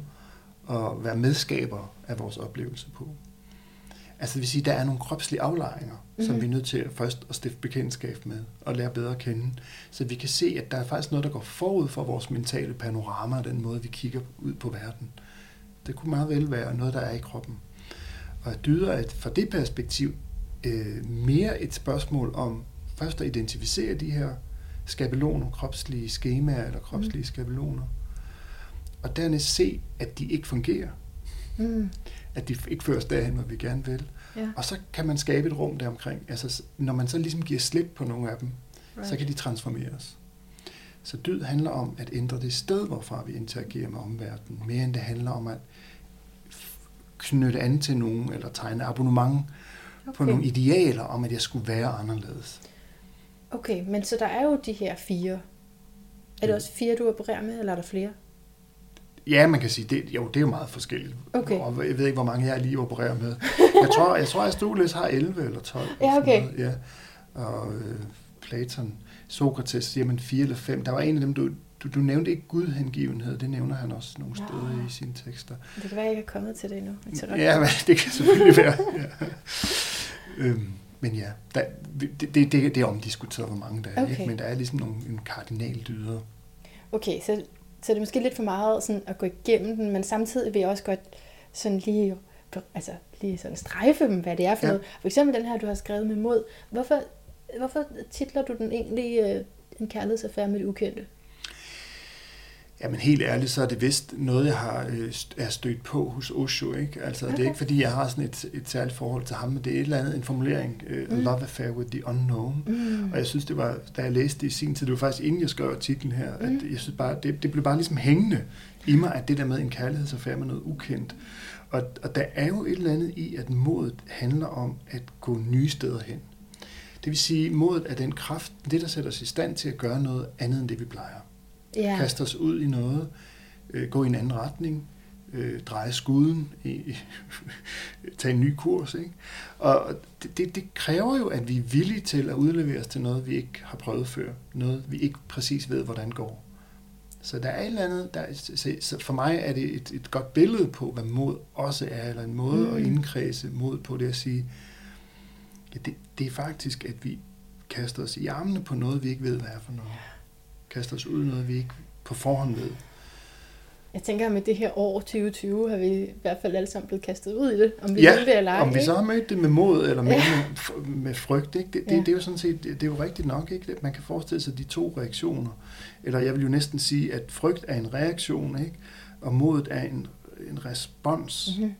at være medskaber af vores oplevelse på. Altså det vil sige, at der er nogle kropslige aflejringer, mm-hmm. som Mhm. vi er nødt til at først at stifte bekendtskab med og lære bedre at kende. Så vi kan se, at der er faktisk noget, der går forud for vores mentale panorama og den måde, vi kigger ud på verden. Det kunne meget vel være noget, der er i kroppen. Og at dyder er et- fra det perspektiv øh, mere et spørgsmål om først at identificere de her skabeloner, kropslige skemaer eller kropslige skabeloner, og dernæst se, at de ikke fungerer. Mm. At de ikke fører os derhen, hvor vi gerne vil. Ja. Og så kan man skabe et rum deromkring. Altså, når man så ligesom giver slip på nogle af dem, Right. så kan de transformeres. Så dyd handler om at ændre det sted, hvorfra vi interagerer med omverdenen, mere end det handler om at knytte an til nogen, eller tegne abonnement okay. på nogle idealer om, at jeg skulle være anderledes. Okay, men så der er jo de her fire. Er det Ja. også fire, du opererer med, eller er der flere? Ja, man kan sige, det, jo, det er jo meget forskelligt. Okay. Og jeg ved ikke, hvor mange jeg lige opererer med. Jeg tror, jeg tror Aristoteles har 11 eller 12. eller Ja, okay. Noget. Ja. Og øh, Platon, Sokrates siger man 4 eller 5. Der var en af dem, du, du, du nævnte ikke gudhengivenhed. Det nævner han også nogle steder i sine tekster. Det kan være, jeg ikke er kommet til det endnu. Ja, [laughs] det kan selvfølgelig være. Ja. [laughs] Øhm, men ja, der, det, det, det, det er omdiskuteret, hvor mange der er. Okay. Ikke? Men der er ligesom nogle en kardinaldyder. Okay, så, så det er måske lidt for meget sådan at gå igennem den, men samtidig vil jeg også godt sådan lige, altså lige sådan strejfe dem, hvad det er for ja. noget. For eksempel den her, du har skrevet med mod. Hvorfor, hvorfor titler du den egentlig øh, en kærlighedsaffære med det ukendte? Jamen helt ærligt, så er det vist noget, jeg har øh, er stødt på hos Osho. Ikke? Altså, okay. Det er ikke fordi, jeg har sådan et, et særligt forhold til ham, men det er et eller andet, en formulering, øh, Mm. Love Affair with the Unknown. Mm. Og jeg synes, det var, da jeg læste det i sin tid, det var faktisk inden jeg skrev artiklen her. Mm. at jeg synes bare, det, det blev bare ligesom hængende i mig, at det der med en kærlighedsaffære med noget ukendt. Og, og der er jo et eller andet i, at modet handler om at gå nye steder hen. Det vil sige, modet er den kraft, det der sætter os i stand til at gøre noget andet end det, vi plejer Ja, kaste os ud i noget, øh, gå i en anden retning, øh, dreje skuden, i, [laughs] tage en ny kurs. Ikke? Og det, det, det kræver jo, at vi er villige til at udlevere os til noget, vi ikke har prøvet før. Noget, vi ikke præcis ved, hvordan går. Så der er et eller andet, der, så, så for mig er det et, et godt billede på, hvad mod også er, eller en måde Mm. at indkredse mod på det at sige, ja, det, det er faktisk, at vi kaster os i armene på noget, vi ikke ved, hvad er for noget. Kaster os ud noget, vi ikke på forhånd ved. jeg tænker, at med det her år 2020 har vi i hvert fald alle sammen blevet kastet ud i det, om vi Ja, vil det eller ej. Om vi så har mødt det med mod eller med, Ja. med, frygt, ikke? Det, det, Ja. det, er jo sådan set, det, er jo rigtigt nok, ikke? Man kan forestille sig de to reaktioner. Eller jeg vil jo næsten sige, at frygt er en reaktion, ikke? Og modet er en, en respons. Mhm.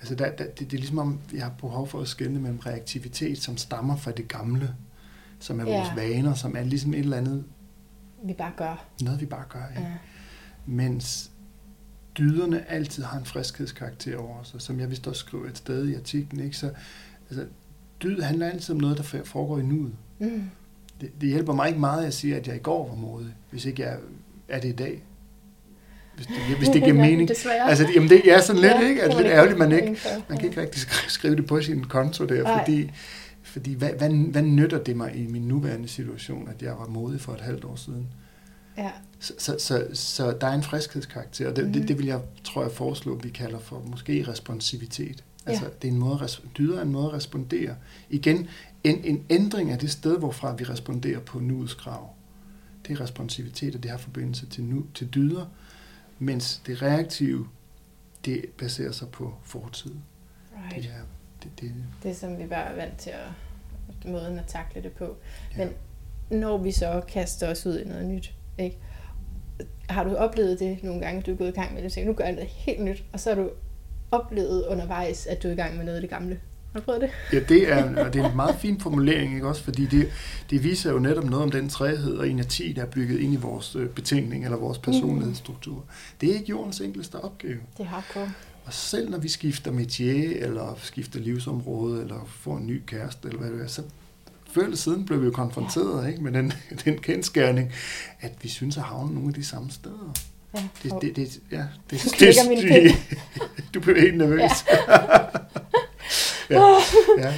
Altså der, der, det, det er ligesom om, jeg har behov for at skelne mellem reaktivitet, som stammer fra det gamle, som er Ja. vores vaner, som er ligesom et eller andet, Vi bare gør. noget vi bare gør, ikke? Ja. mens dyderne altid har en friskhedskarakter over sig, som jeg vist også skriver et sted i artiklen. Ikke? Så, altså, dyd handler altid om noget, der foregår i nuet. Mm. Det, det hjælper mig ikke meget, at jeg siger, at jeg i går var modig, hvis ikke jeg er det i dag. Hvis det, hvis det giver [laughs] mening. Desværre. Altså, det- jamen det er sådan lidt, Ja, ikke? det Altså, lidt ærgerligt, man ikke man kan ikke rigtig skri- skrive det på sin konto der, Nej. fordi, fordi hvad, hvad, hvad nytter det mig i min nuværende situation, at jeg var modig for et halvt år siden? Ja. Så, så, så, så der er en friskhedskarakter, og det, mm. det, det vil jeg, tror jeg, foreslå, vi kalder for måske responsivitet. Altså, Ja. det er en måde, dyder er en måde at respondere. Igen, en, en ændring af det sted, hvorfra vi responderer på nuets krav. Det er responsivitet, og det har forbindelse til, nu, til dyder, mens det reaktive, det baserer sig på fortid. Right. Det er, det, det, Det som vi bare er vant til at måden at takle det på. ja. Men når vi så kaster os ud i noget nyt, ikke? har du oplevet det nogle gange, at du er gået i gang med det, og tænker, nu gør jeg noget helt nyt, og så har du oplevet undervejs, at du er i gang med noget af det gamle. Har du prøvet det? Ja, det er, og det er en meget fin formulering, ikke også? Fordi det, det viser jo netop noget om den træhed og inerti, der er bygget ind i vores øh, betænkning eller vores personlighedsstruktur. Det er ikke jordens enkleste opgave. Det er hardcore. Og selv når vi skifter métier, eller skifter livsområde, eller får en ny kæreste, eller hvad det er, så før eller siden blev vi jo konfronteret ikke, med den, [laughs] den kendskærning, at vi synes at havne nogle af de samme steder. Ja. Det, det, det, ja, det, [laughs] Du knækker min pind. du bliver helt nervøs. Ja. [laughs] ja.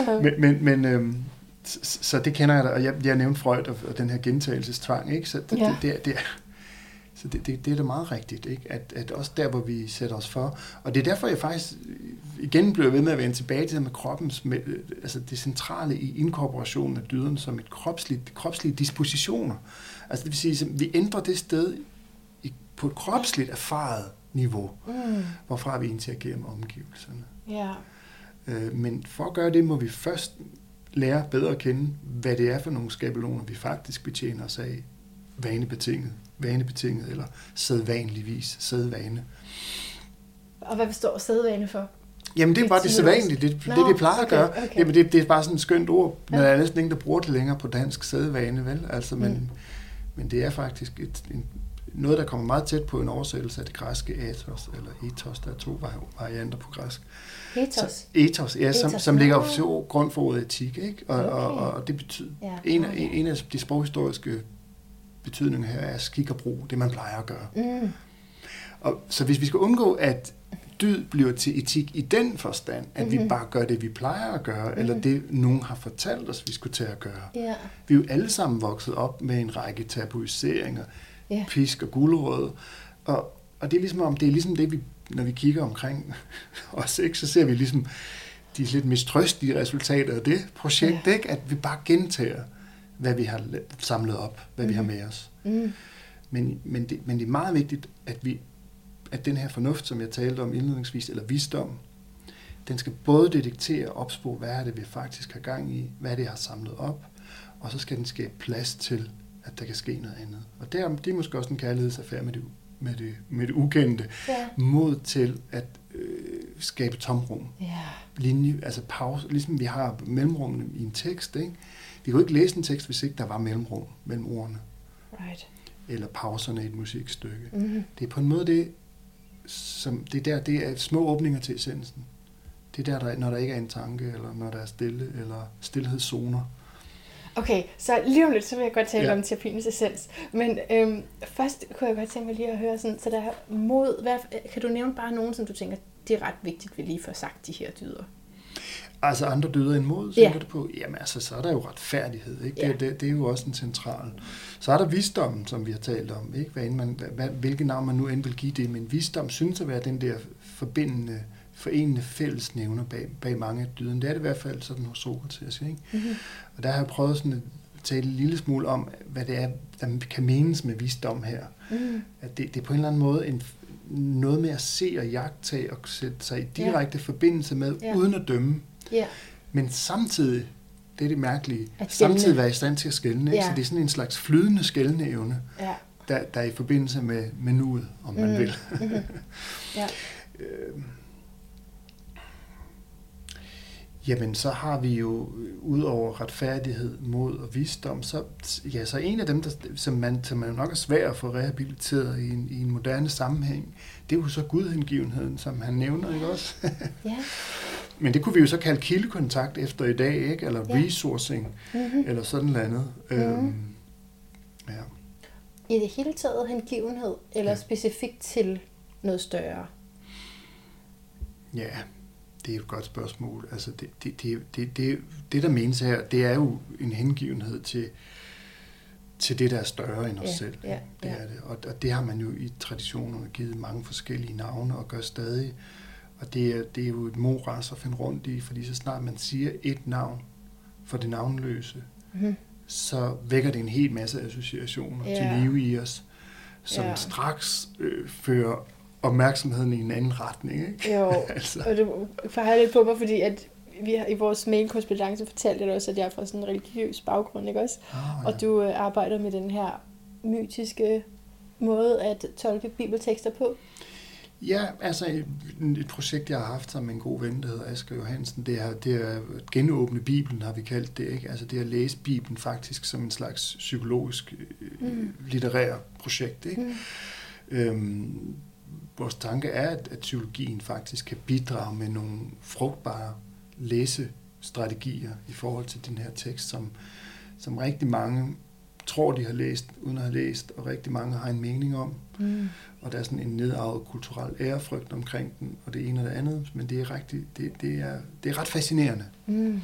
ja. Men, men, men øhm, så, så det kender jeg da, og jeg, jeg nævnte Freud og, og den her gentagelsestvang, ikke? Så det, Ja. det, det, det, så det, det, det er da meget rigtigt, ikke? At, at også der, hvor vi sætter os for, og det er derfor, jeg faktisk igen bliver ved med at vende tilbage til det med kroppens, med, altså det centrale i inkorporationen af dyderne som et kropsligt, kropslige dispositioner. Altså det vil sige, at vi ændrer det sted i, på et kropsligt erfaret niveau, Mm. hvorfra vi interagerer med omgivelserne. Ja. Øh, Men for at gøre det, må vi først lære bedre at kende, hvad det er for nogle skabeloner, vi faktisk betjener os af vanebetinget, vanebetinget eller sædvanligvis sædvane. Og hvad består sædvane for? Jamen det er bare det sædvanlige, det, det, det vi plejer at okay, gøre. okay. Jamen det, det er bare sådan et skønt ord, men Ja. der er næsten ingen, der bruger det længere på dansk sædvane, vel? Altså, men, Mm. men det er faktisk et, en, noget, der kommer meget tæt på en oversættelse af det græske ethos, eller ethos, der er to vari- varianter på græsk. Ethos. Så, ethos, ja, som, Ethos, som ligger nå. til grund for ordet etik, ikke? Og, og, Okay. og det betyder, Ja. en, af, okay. en, en af de sproghistoriske betydninger her er skik og brug, det man plejer at gøre. Mm. Og, så hvis vi skal undgå, at dyd bliver til etik i den forstand, at mm-hmm. vi bare gør det, vi plejer at gøre, mm-hmm. eller det, nogen har fortalt os, vi skulle til at gøre. Ja. Vi er jo alle sammen vokset op med en række tabuiseringer, Ja. pisk og gulerod, og, og det er ligesom om, det er ligesom det, vi, når vi kigger omkring [laughs] os, ikke, så ser vi ligesom de lidt mistrøstige resultater af det projekt, Ja. ikke? at vi bare gentager, hvad vi har samlet op, hvad mm-hmm. vi har Mhm. med os. Mm. Men, men, det, men det er meget vigtigt, at vi at den her fornuft, som jeg talte om indledningsvis, eller visdom, den skal både detektere og opspore, hvad er det, vi faktisk har gang i, hvad er det, jeg har samlet op, og så skal den skabe plads til, at der kan ske noget andet. Og det er, det er måske også en kærlighedsaffære med det, med det, med det ukendte, Ja. mod til at øh, skabe tomrum, Ja. linje, altså pause, ligesom vi har mellemrummene i en tekst. Ikke? Vi kunne ikke læse en tekst, hvis ikke der var mellemrum mellem ordene, Right. eller pauserne i et musikstykke. Mm. Det er på en måde det, som det der, det er små åbninger til essensen. Det er der, der, når der ikke er en tanke, eller når der er stille, eller stillhedszoner. Okay, så lige om lidt, så vil jeg godt tale ja. om terapiens essens. Men øhm, først kunne jeg godt tænke mig lige at høre sådan, så der er mod, hvad, kan du nævne bare nogen, som du tænker, det er ret vigtigt, vi lige får sagt de her dyder? Altså andre dyder end mod, Ja. tænker du på? Jamen altså, så er der jo retfærdighed, ikke? Det, Ja. det, det er jo også en central. Så er der visdom, som vi har talt om, ikke? Hvad end man, hvad, hvilke navn man nu end vil give det, men visdom synes at være den der forbindende, forenende fællesnævner bag, bag mange af dyderne. Det er det i hvert fald sådan hos Sokrates, ikke? Mm-hmm. Og der har jeg prøvet sådan at tale en lille smule om, hvad det er, der kan menes med visdom her. Mm. At det, det er på en eller anden måde en, noget med at se og jagtage og sætte sig i direkte ja. forbindelse med, Ja. ja. uden at dømme. Ja. Men samtidig, det er det mærkelige, At samtidig være i stand til at skælne. Ja. Så det er sådan en slags flydende skælneevne, Ja. der, der er i forbindelse med, med nuet, om man Mm. vil. Mm-hmm. [laughs] Ja. Øh, Jamen, så har vi jo, øh, ud over retfærdighed, mod og visdom, så, ja, så en af dem, der, som, man, som man nok er svær at få rehabiliteret i en, i en moderne sammenhæng, det er jo så gudhengivenheden, som han nævner, ikke også? Ja. [laughs] Men det kunne vi jo så kalde kildekontakt efter i dag, ikke? Eller Ja. resourcing, Mm-hmm. eller sådan noget andet. Mhm. Øhm, ja. I det hele taget hengivenhed, eller Ja. specifikt til noget større? ja, Det er et godt spørgsmål. Altså det, det, det, det, det, det, der menes her, det er jo en hengivenhed til, til det, der er større end os Ja, selv. ja, det ja. er det. Og, og det har man jo i traditionerne givet mange forskellige navne og gør stadig. Og det er, det er jo et moras at finde rundt i, fordi så snart man siger et navn for det navnløse, Mhm. så vækker det en hel masse associationer Ja. til live i os, som Ja. straks øh, fører opmærksomheden i en anden retning. Ikke? Jo, [laughs] altså, og det fejrer lidt på mig, fordi at vi har, i vores mailkorrespondance fortalte jeg også, at jeg er fra sådan en religiøs baggrund, ikke også? ah, Og du øh, arbejder med den her mytiske måde at tolke bibeltekster på. Ja, altså et, et projekt, jeg har haft sammen med en god ven, der hedder Asger Johansen, det er, det er at genåbne Bibelen, har vi kaldt det. Ikke? Altså det at læse Bibelen faktisk som en slags psykologisk, Mm. mm. litterær projekt. Ikke? Mm. Øhm, vores tanke er, at, at psykologien faktisk kan bidrage med nogle frugtbare læsestrategier i forhold til den her tekst, som, som rigtig mange tror, de har læst, uden at have læst, og rigtig mange har en mening om. Mm. Og der er sådan en nedarvet kulturel ærefrygt omkring den, og det ene og det andet, men det er, rigtig, det, det er, det er ret fascinerende. Mm.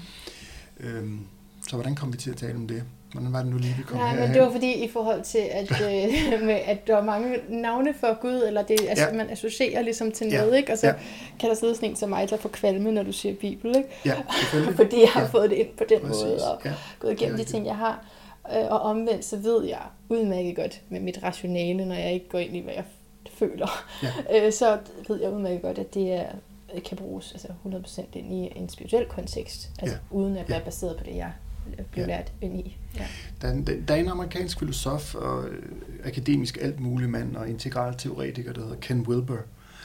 Øhm, så hvordan kom vi til at tale om det? Hvordan var det nu lige, vi kom Nej, herhen? men det var fordi i forhold til, at, [laughs] øh, med, at der er mange navne for Gud, eller det, altså, Ja. man associerer ligesom til Ja. noget, ikke? Og så Ja. kan der sidde sådan en som mig, der får kvalme, når du siger Bibel, ikke? Ja. [laughs] Fordi jeg har Ja, fået det ind på den Præcis. måde, og Ja. gået igennem de ting, jeg har. Øh, Og omvendt, så ved jeg udmærket godt med mit rationale, når jeg ikke går ind i, hvad jeg føler. Ja. [laughs] Øh, Så ved jeg udmærket godt, at det er, kan bruges altså 100% ind i en spirituel kontekst, altså Ja. uden at være Ja. baseret på det, jeg blev Ja. lært ind i. Ja. Der, er en- der er en amerikansk filosof og øh, akademisk alt mulig mand og integral teoretiker, der hedder Ken Wilber,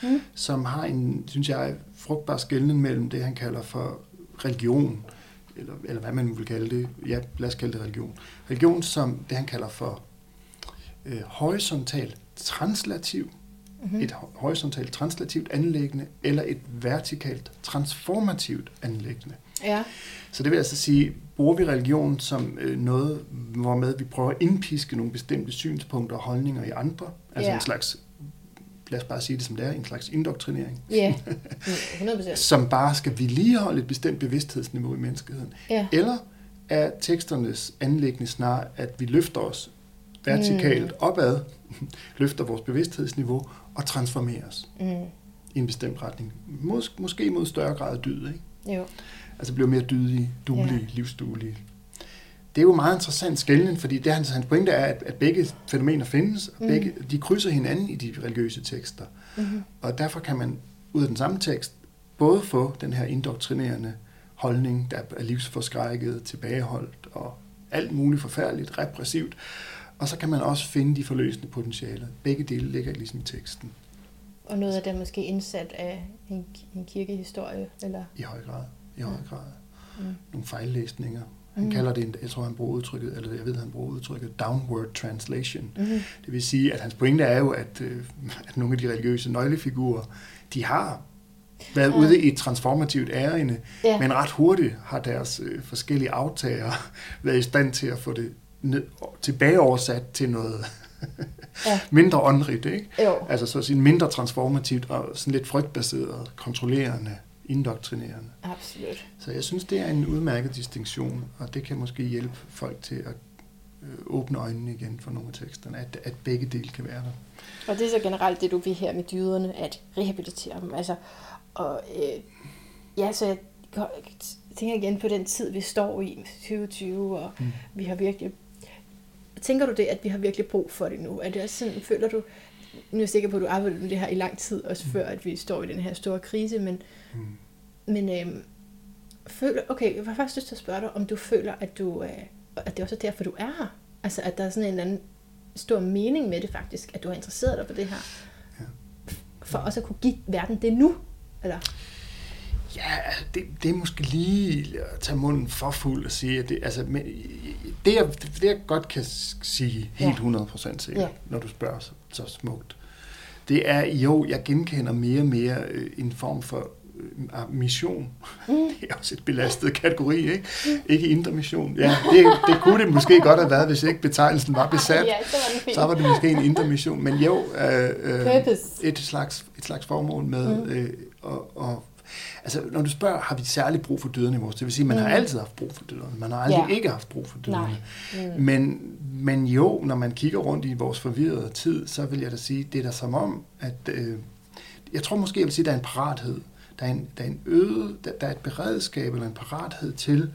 Mm. som har en, synes jeg, frugtbar skældning mellem det, han kalder for religion, eller, eller hvad man vil kalde det. Ja, lad os kalde det religion. Religion som det, han kalder for øh, horisontalt translativ, Mm-hmm. et ho- horisontalt translativt anlæggende, eller et vertikalt transformativt anlæggende. Ja. Så det vil altså sige, bruger vi religion som øh, noget, hvormed vi prøver at indpiske nogle bestemte synspunkter og holdninger i andre, altså Ja. en slags, lad os bare sige det som det er, en slags indoktrinering, Ja, [laughs] 100%. som bare skal vedligeholde et bestemt bevidsthedsniveau i menneskeheden. Ja. Eller er teksternes anlæggende snarere, at vi løfter os vertikalt Mm. opad, [laughs] løfter vores bevidsthedsniveau og transformerer os Mm. i en bestemt retning. Mås- måske mod større grad af dyd, ikke? Jo. Altså bliver mere dydige, duelige, ja. livsduelige. Det er jo meget interessant skældning, fordi det, hans, hans pointe er, at, at begge fænomener findes, og Mm. begge, de krydser hinanden i de religiøse tekster. Mm-hmm. Og derfor kan man ud af den samme tekst både få den her indoktrinerende holdning, der er livsforskrækket, tilbageholdt og alt muligt forfærdeligt, repressivt. Og så kan man også finde de forløsende potentialer. Begge dele ligger ligesom i teksten Og noget af det er måske indsat af en, en kirkehistorie, eller... i høj grad. I høj grad. Mm. Nogle fejllæsninger. Han Mm. kalder det, en- jeg tror han bruger udtrykket, eller jeg ved, han bruger udtrykket downward translation. Mm-hmm. Det vil sige, at hans pointe er jo, at, øh, at nogle af de religiøse nøglefigurer, de har været Ja. ude i et transformativt ærende, Ja. men ret hurtigt har deres øh, forskellige aftagere været i stand til at få det tilbageoversat til noget Ja. [laughs] mindre åndrigt, ikke? Jo. Altså så at sige mindre transformativt og sådan lidt frygtbaseret, kontrollerende, indoktrinerende. Absolut. Så jeg synes, det er en udmærket distinktion, og det kan måske hjælpe folk til at øh, åbne øjnene igen for nogle af teksterne, at, at begge dele kan være der. Og det er så generelt det, du vil her med dyderne, at rehabilitere dem. Altså, og øh, ja, så jeg tænker igen på den tid, vi står i, 2020, og Mm. mm. vi har virkelig... Tænker du det, at vi har virkelig brug for det nu? Er det også sådan, føler du... Nu er jeg sikker på, at du arbejder med det her i lang tid, også Mm. før, at vi står i den her store krise, men, Mm. men øhm, føler, okay, jeg var faktisk lyst til at spørge dig, om du føler, at, du, øh, at det også er derfor, du er her. Altså, at der er sådan en eller anden stor mening med det faktisk, at du har interesseret dig for det her. Ja. For også at kunne give verden det nu. Eller? Ja, altså, det, det er måske lige at tage munden for fuld og sige, at det, altså, men, det, jeg, det jeg godt kan sige helt Ja. 100% sikkert, Ja. når du spørger så, så smukt, det er, jo, jeg genkender mere og mere øh, en form for øh, mission. Mm. [laughs] Det er også et belastet kategori, ikke? Ikke indre mission. Ja, det, det kunne det måske godt have været, hvis ikke betegnelsen var besat. [laughs] Ja, så var fint. Så var det måske en indre mission. Men jo, øh, øh, Purpose. et slags, et slags formål med Mm. øh, at, at Altså, når du spørger, har vi særligt brug for døderne i vores Det vil sige, man mm. har altid haft brug for døderne. Man har aldrig ja. ikke haft brug for døderne. Mm. Men, men jo, når man kigger rundt i vores forvirrede tid, så vil jeg da sige, det er da som om, at... Øh, jeg tror måske, jeg vil sige, at der er en parathed. Der er en, der er en øde, der, der er et beredskab eller en parathed til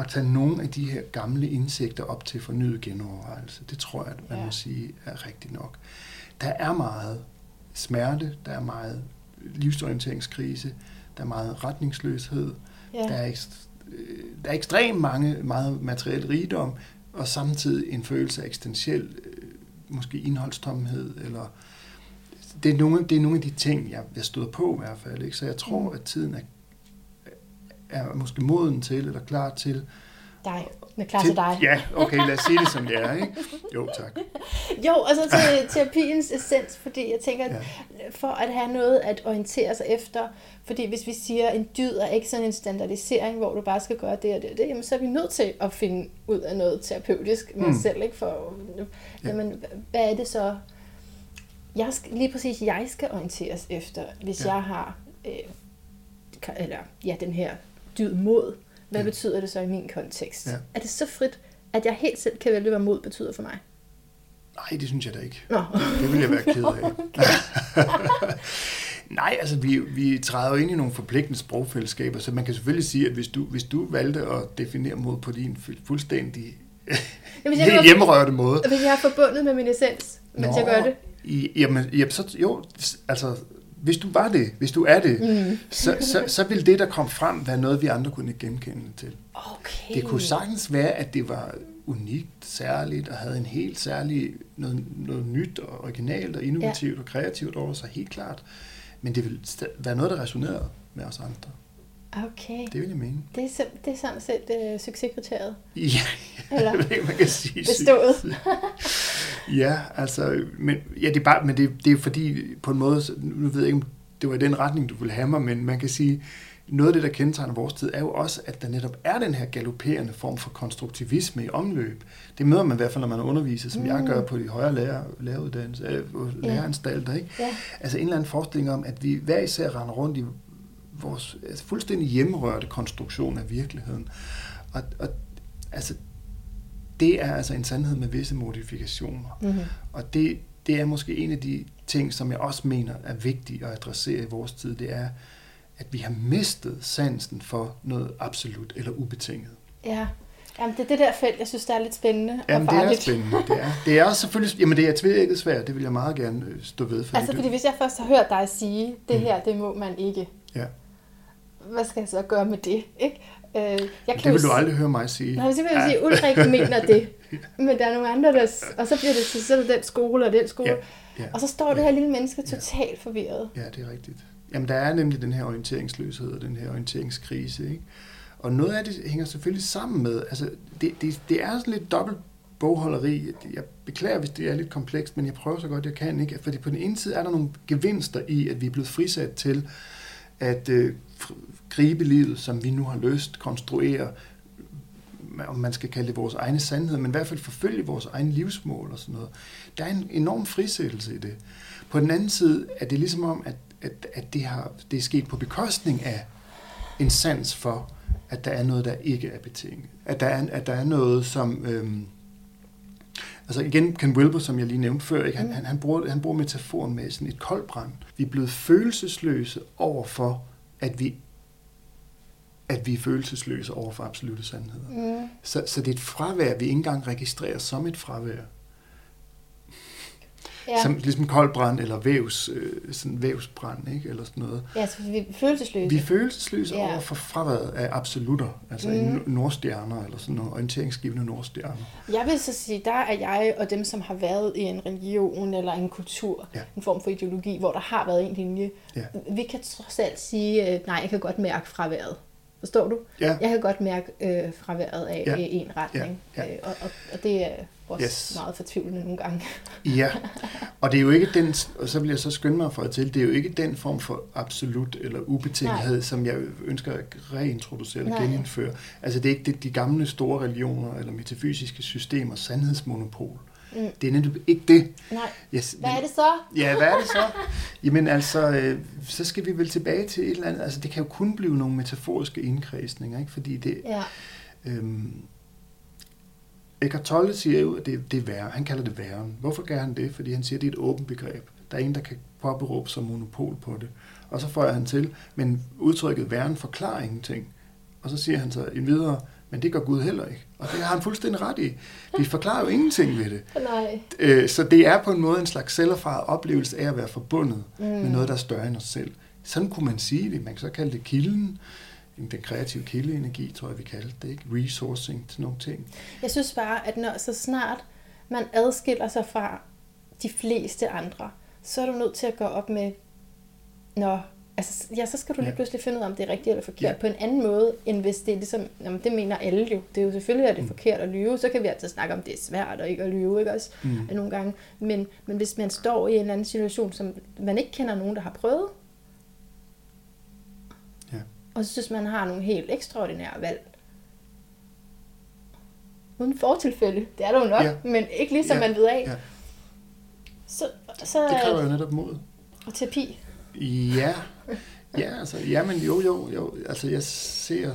at tage nogle af de her gamle indsigter op til fornyet genovervejelse. Det tror jeg, at man ja. må sige er rigtigt nok. Der er meget smerte, der er meget livsorienteringskrise, der er meget retningsløshed, ja. der, er øh, der er ekstremt mange, meget materiel rigdom, og samtidig en følelse af eksistentiel, øh, måske indholdstomhed, eller det er, nogle, det er nogle af de ting, jeg, jeg støder på i hvert fald. Ikke? Så jeg tror, mm. at tiden er, er måske moden til, eller klar til dig. Den er klar til, til dig. Ja, okay, lad os sige det som det er, ikke? Jo, tak. [laughs] jo, og så til terapiens essens, fordi jeg tænker, ja. For at have noget at orientere sig efter, fordi hvis vi siger, en dyd er ikke sådan en standardisering, hvor du bare skal gøre det og det og det, jamen så er vi nødt til at finde ud af noget terapeutisk med mm. selv, ikke? For, jamen, ja. hvad er det så, jeg skal, lige præcis jeg skal orienteres efter, hvis ja. jeg har, øh, eller ja, den her dyd mod, hvad ja. betyder det så i min kontekst? Ja. Er det så frit, at jeg helt selv kan vælge, hvad mod betyder for mig? Nej, det synes jeg da ikke. Nå. Det vil jeg være ked af. [laughs] [laughs] Nej, altså vi, vi træder jo ind i nogle forpligtende sprogfællesskaber, så man kan selvfølgelig sige, at hvis du, hvis du valgte at definere mod på din fuldstændig Jamen, jeg [laughs] hjemmerørte måde. Hvis jeg har forbundet med min essens, mens Nå, jeg gør det. I, jamen, jamen, så, jo, altså, hvis du var det, hvis du er det, mm. så, så, så vil det, der kom frem, være noget, vi andre kunne genkende til. Okay. Det kunne sagtens være, at det var unikt, særligt, og havde en helt særlig, noget, noget nyt og originalt og innovativt ja. og kreativt over sig, helt klart. Men det vil være noget, der resonerede med os andre. Okay. Det vil jeg mene. Det er, det er sådan set uh, succeskriteriet. Ja, [laughs] Eller? jeg ved man kan sige. Bestået. [laughs] ja, altså, men, ja, det er bare, men det, det er fordi, på en måde, nu ved jeg ikke, om det var i den retning, du ville have mig, men man kan sige, noget af det, der kendetegner vores tid, er jo også, at der netop er den her galopperende form for konstruktivisme i omløb. Det møder man i hvert fald, når man underviser, som mm. jeg gør på de højere lærer, læreruddannelser, øh, læreranstalter. Ikke? Ja. Altså en eller anden forestilling om, at vi hver især render rundt i vores altså fuldstændig hjemmerørte konstruktion af virkeligheden. Og, og altså, det er altså en sandhed med visse modifikationer. Mm-hmm. Og det, det er måske en af de ting, som jeg også mener er vigtigt at adressere i vores tid, det er, at vi har mistet sansen for noget absolut eller ubetinget. Ja, Jamen, det er det der felt, jeg synes, der er lidt spændende jamen, og farligt. det er spændende. Det er, det er selvfølgelig, jamen det er tvækket svært, det vil jeg meget gerne øh, stå ved. For altså, fordi hvis jeg først har hørt dig sige, det mm. her, det må man ikke. Ja hvad skal jeg så gøre med det? Ikke? Øh, jeg kan det vil du aldrig høre mig sige. Nej, så vil jeg sige, Ulrik mener det. [laughs] Men der er nogle andre, der... Og så bliver det så er det den skole og den skole. Ja, ja, og så står det her lille menneske totalt ja. forvirret. Ja, det er rigtigt. Jamen, der er nemlig den her orienteringsløshed og den her orienteringskrise. Ikke? Og noget af det hænger selvfølgelig sammen med... Altså, det, det, det er sådan lidt dobbelt bogholderi. Jeg beklager, hvis det er lidt komplekst, men jeg prøver så godt, jeg kan. ikke. Fordi på den ene side er der nogle gevinster i, at vi er blevet frisat til at øh, gribe livet, som vi nu har løst, konstruere, om man skal kalde det vores egne sandhed, men i hvert fald forfølge vores egne livsmål og sådan noget. Der er en enorm frisættelse i det. På den anden side er det ligesom om, at, at, at det, har, det er sket på bekostning af en sans for, at der er noget, der ikke er betinget. At der er, at der er noget, som... Øhm, altså igen, Ken Wilber, som jeg lige nævnte før, ikke? Han, han, han, bruger, han bruger metaforen med sådan et koldbrand. Vi er blevet følelsesløse over for, at vi at vi er følelsesløse over for absolute sandheder. Mm. Så, så det er et fravær, vi ikke engang registrerer som et fravær. Ja. Som ligesom koldbrand eller vævs, øh, sådan vævsbrand, ikke? eller sådan noget. Ja, så vi er følelsesløse. Vi er følelsesløse ja. over for fraværet af absolutter, altså mm. nordstjerner eller sådan noget, orienteringsgivende nordstjerner. Jeg vil så sige, der er jeg og dem, som har været i en religion eller en kultur, ja. en form for ideologi, hvor der har været en linje. Ja. Vi kan trods alt sige, øh, nej, jeg kan godt mærke fraværet. Forstår du? Ja. Jeg kan godt mærke øh, fraværet af ja. en retning. Ja. Ja. Øh, og, og, og det er også yes. meget fortvivlende nogle gange. [laughs] ja, og det er jo ikke den, og så vil jeg så skynde mig for at til, det er jo ikke den form for absolut eller ubetingethed, Nej. som jeg ønsker at reintroducere eller Nej. genindføre. Altså det er ikke det, de gamle store religioner eller metafysiske systemer, sandhedsmonopol. Mm. Det er netop ikke det. Nej. Yes, Hvad er det så? Ja, hvad er det så? Jamen altså, øh, så skal vi vel tilbage til et eller andet. Altså, det kan jo kun blive nogle metaforiske indkredsninger, ikke? Fordi det... Ja. Øhm, Eckhart Tolle siger jo, at det, det er væren. Han kalder det væren. Hvorfor gør han det? Fordi han siger, at det er et åbent begreb. Der er ingen, der kan påberåbe sig monopol på det. Og så får han til, men udtrykket væren forklarer ingenting. Og så siger han så videre, men det gør Gud heller ikke. Og det har han fuldstændig ret i. Vi forklarer jo ingenting ved det. [laughs] Nej. Øh, Så det er på en måde en slags selverfaret oplevelse af at være forbundet mm. med noget, der er større end os selv. Sådan kunne man sige det. Man kan så kalde det kilden. Den kreative kildeenergi, tror jeg, vi kalder det. Ikke? Resourcing til nogle ting. Jeg synes bare, at når så snart man adskiller sig fra de fleste andre, så er du nødt til at gå op med, når, altså, ja, så skal du lige Ja. pludselig finde ud af, om det er rigtigt eller forkert, Ja. på en anden måde, end hvis det er ligesom, jamen, det mener alle jo. Det er jo selvfølgelig, at det er Mm. forkert at lyve, så kan vi altid snakke om, det er svært at ikke at lyve, ikke også, Mm. nogle gange. Men, men hvis man står i en eller anden situation, som man ikke kender nogen, der har prøvet. Og så synes man har nogle helt ekstraordinære valg, uden fortilfælde, det er der jo nok, Ja. men ikke ligesom Ja. man ved af. Ja. Så, så Det kræver jo netop mod. og terapi. Ja, ja, altså, ja, men jo, jo, jo, altså jeg ser,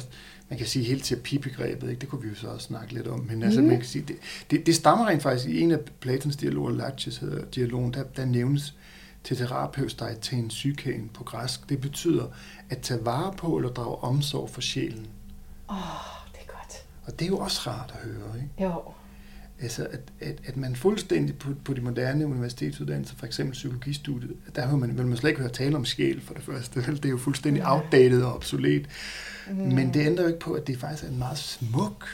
man kan sige helt terapibegrebet, ikke? det kunne vi jo så også snakke lidt om, men altså, Mhm. man kan sige, det, det, det stammer rent faktisk i en af Platons dialoger, Laches hedder dialogen, der, der nævnes til terapeus, der er til en psyken på græsk. Det betyder at tage vare på eller drage omsorg for sjælen. Åh, oh, det er godt. Og det er jo også rart at høre, ikke? Jo. Altså, at, at, at man fuldstændig på, på de moderne universitetsuddannelser, for eksempel psykologistudiet, der vil man, vil man slet ikke høre tale om sjæl for det første. Det er jo fuldstændig outdated og obsolet. Mm. Men det ændrer jo ikke på, at det faktisk er en meget smuk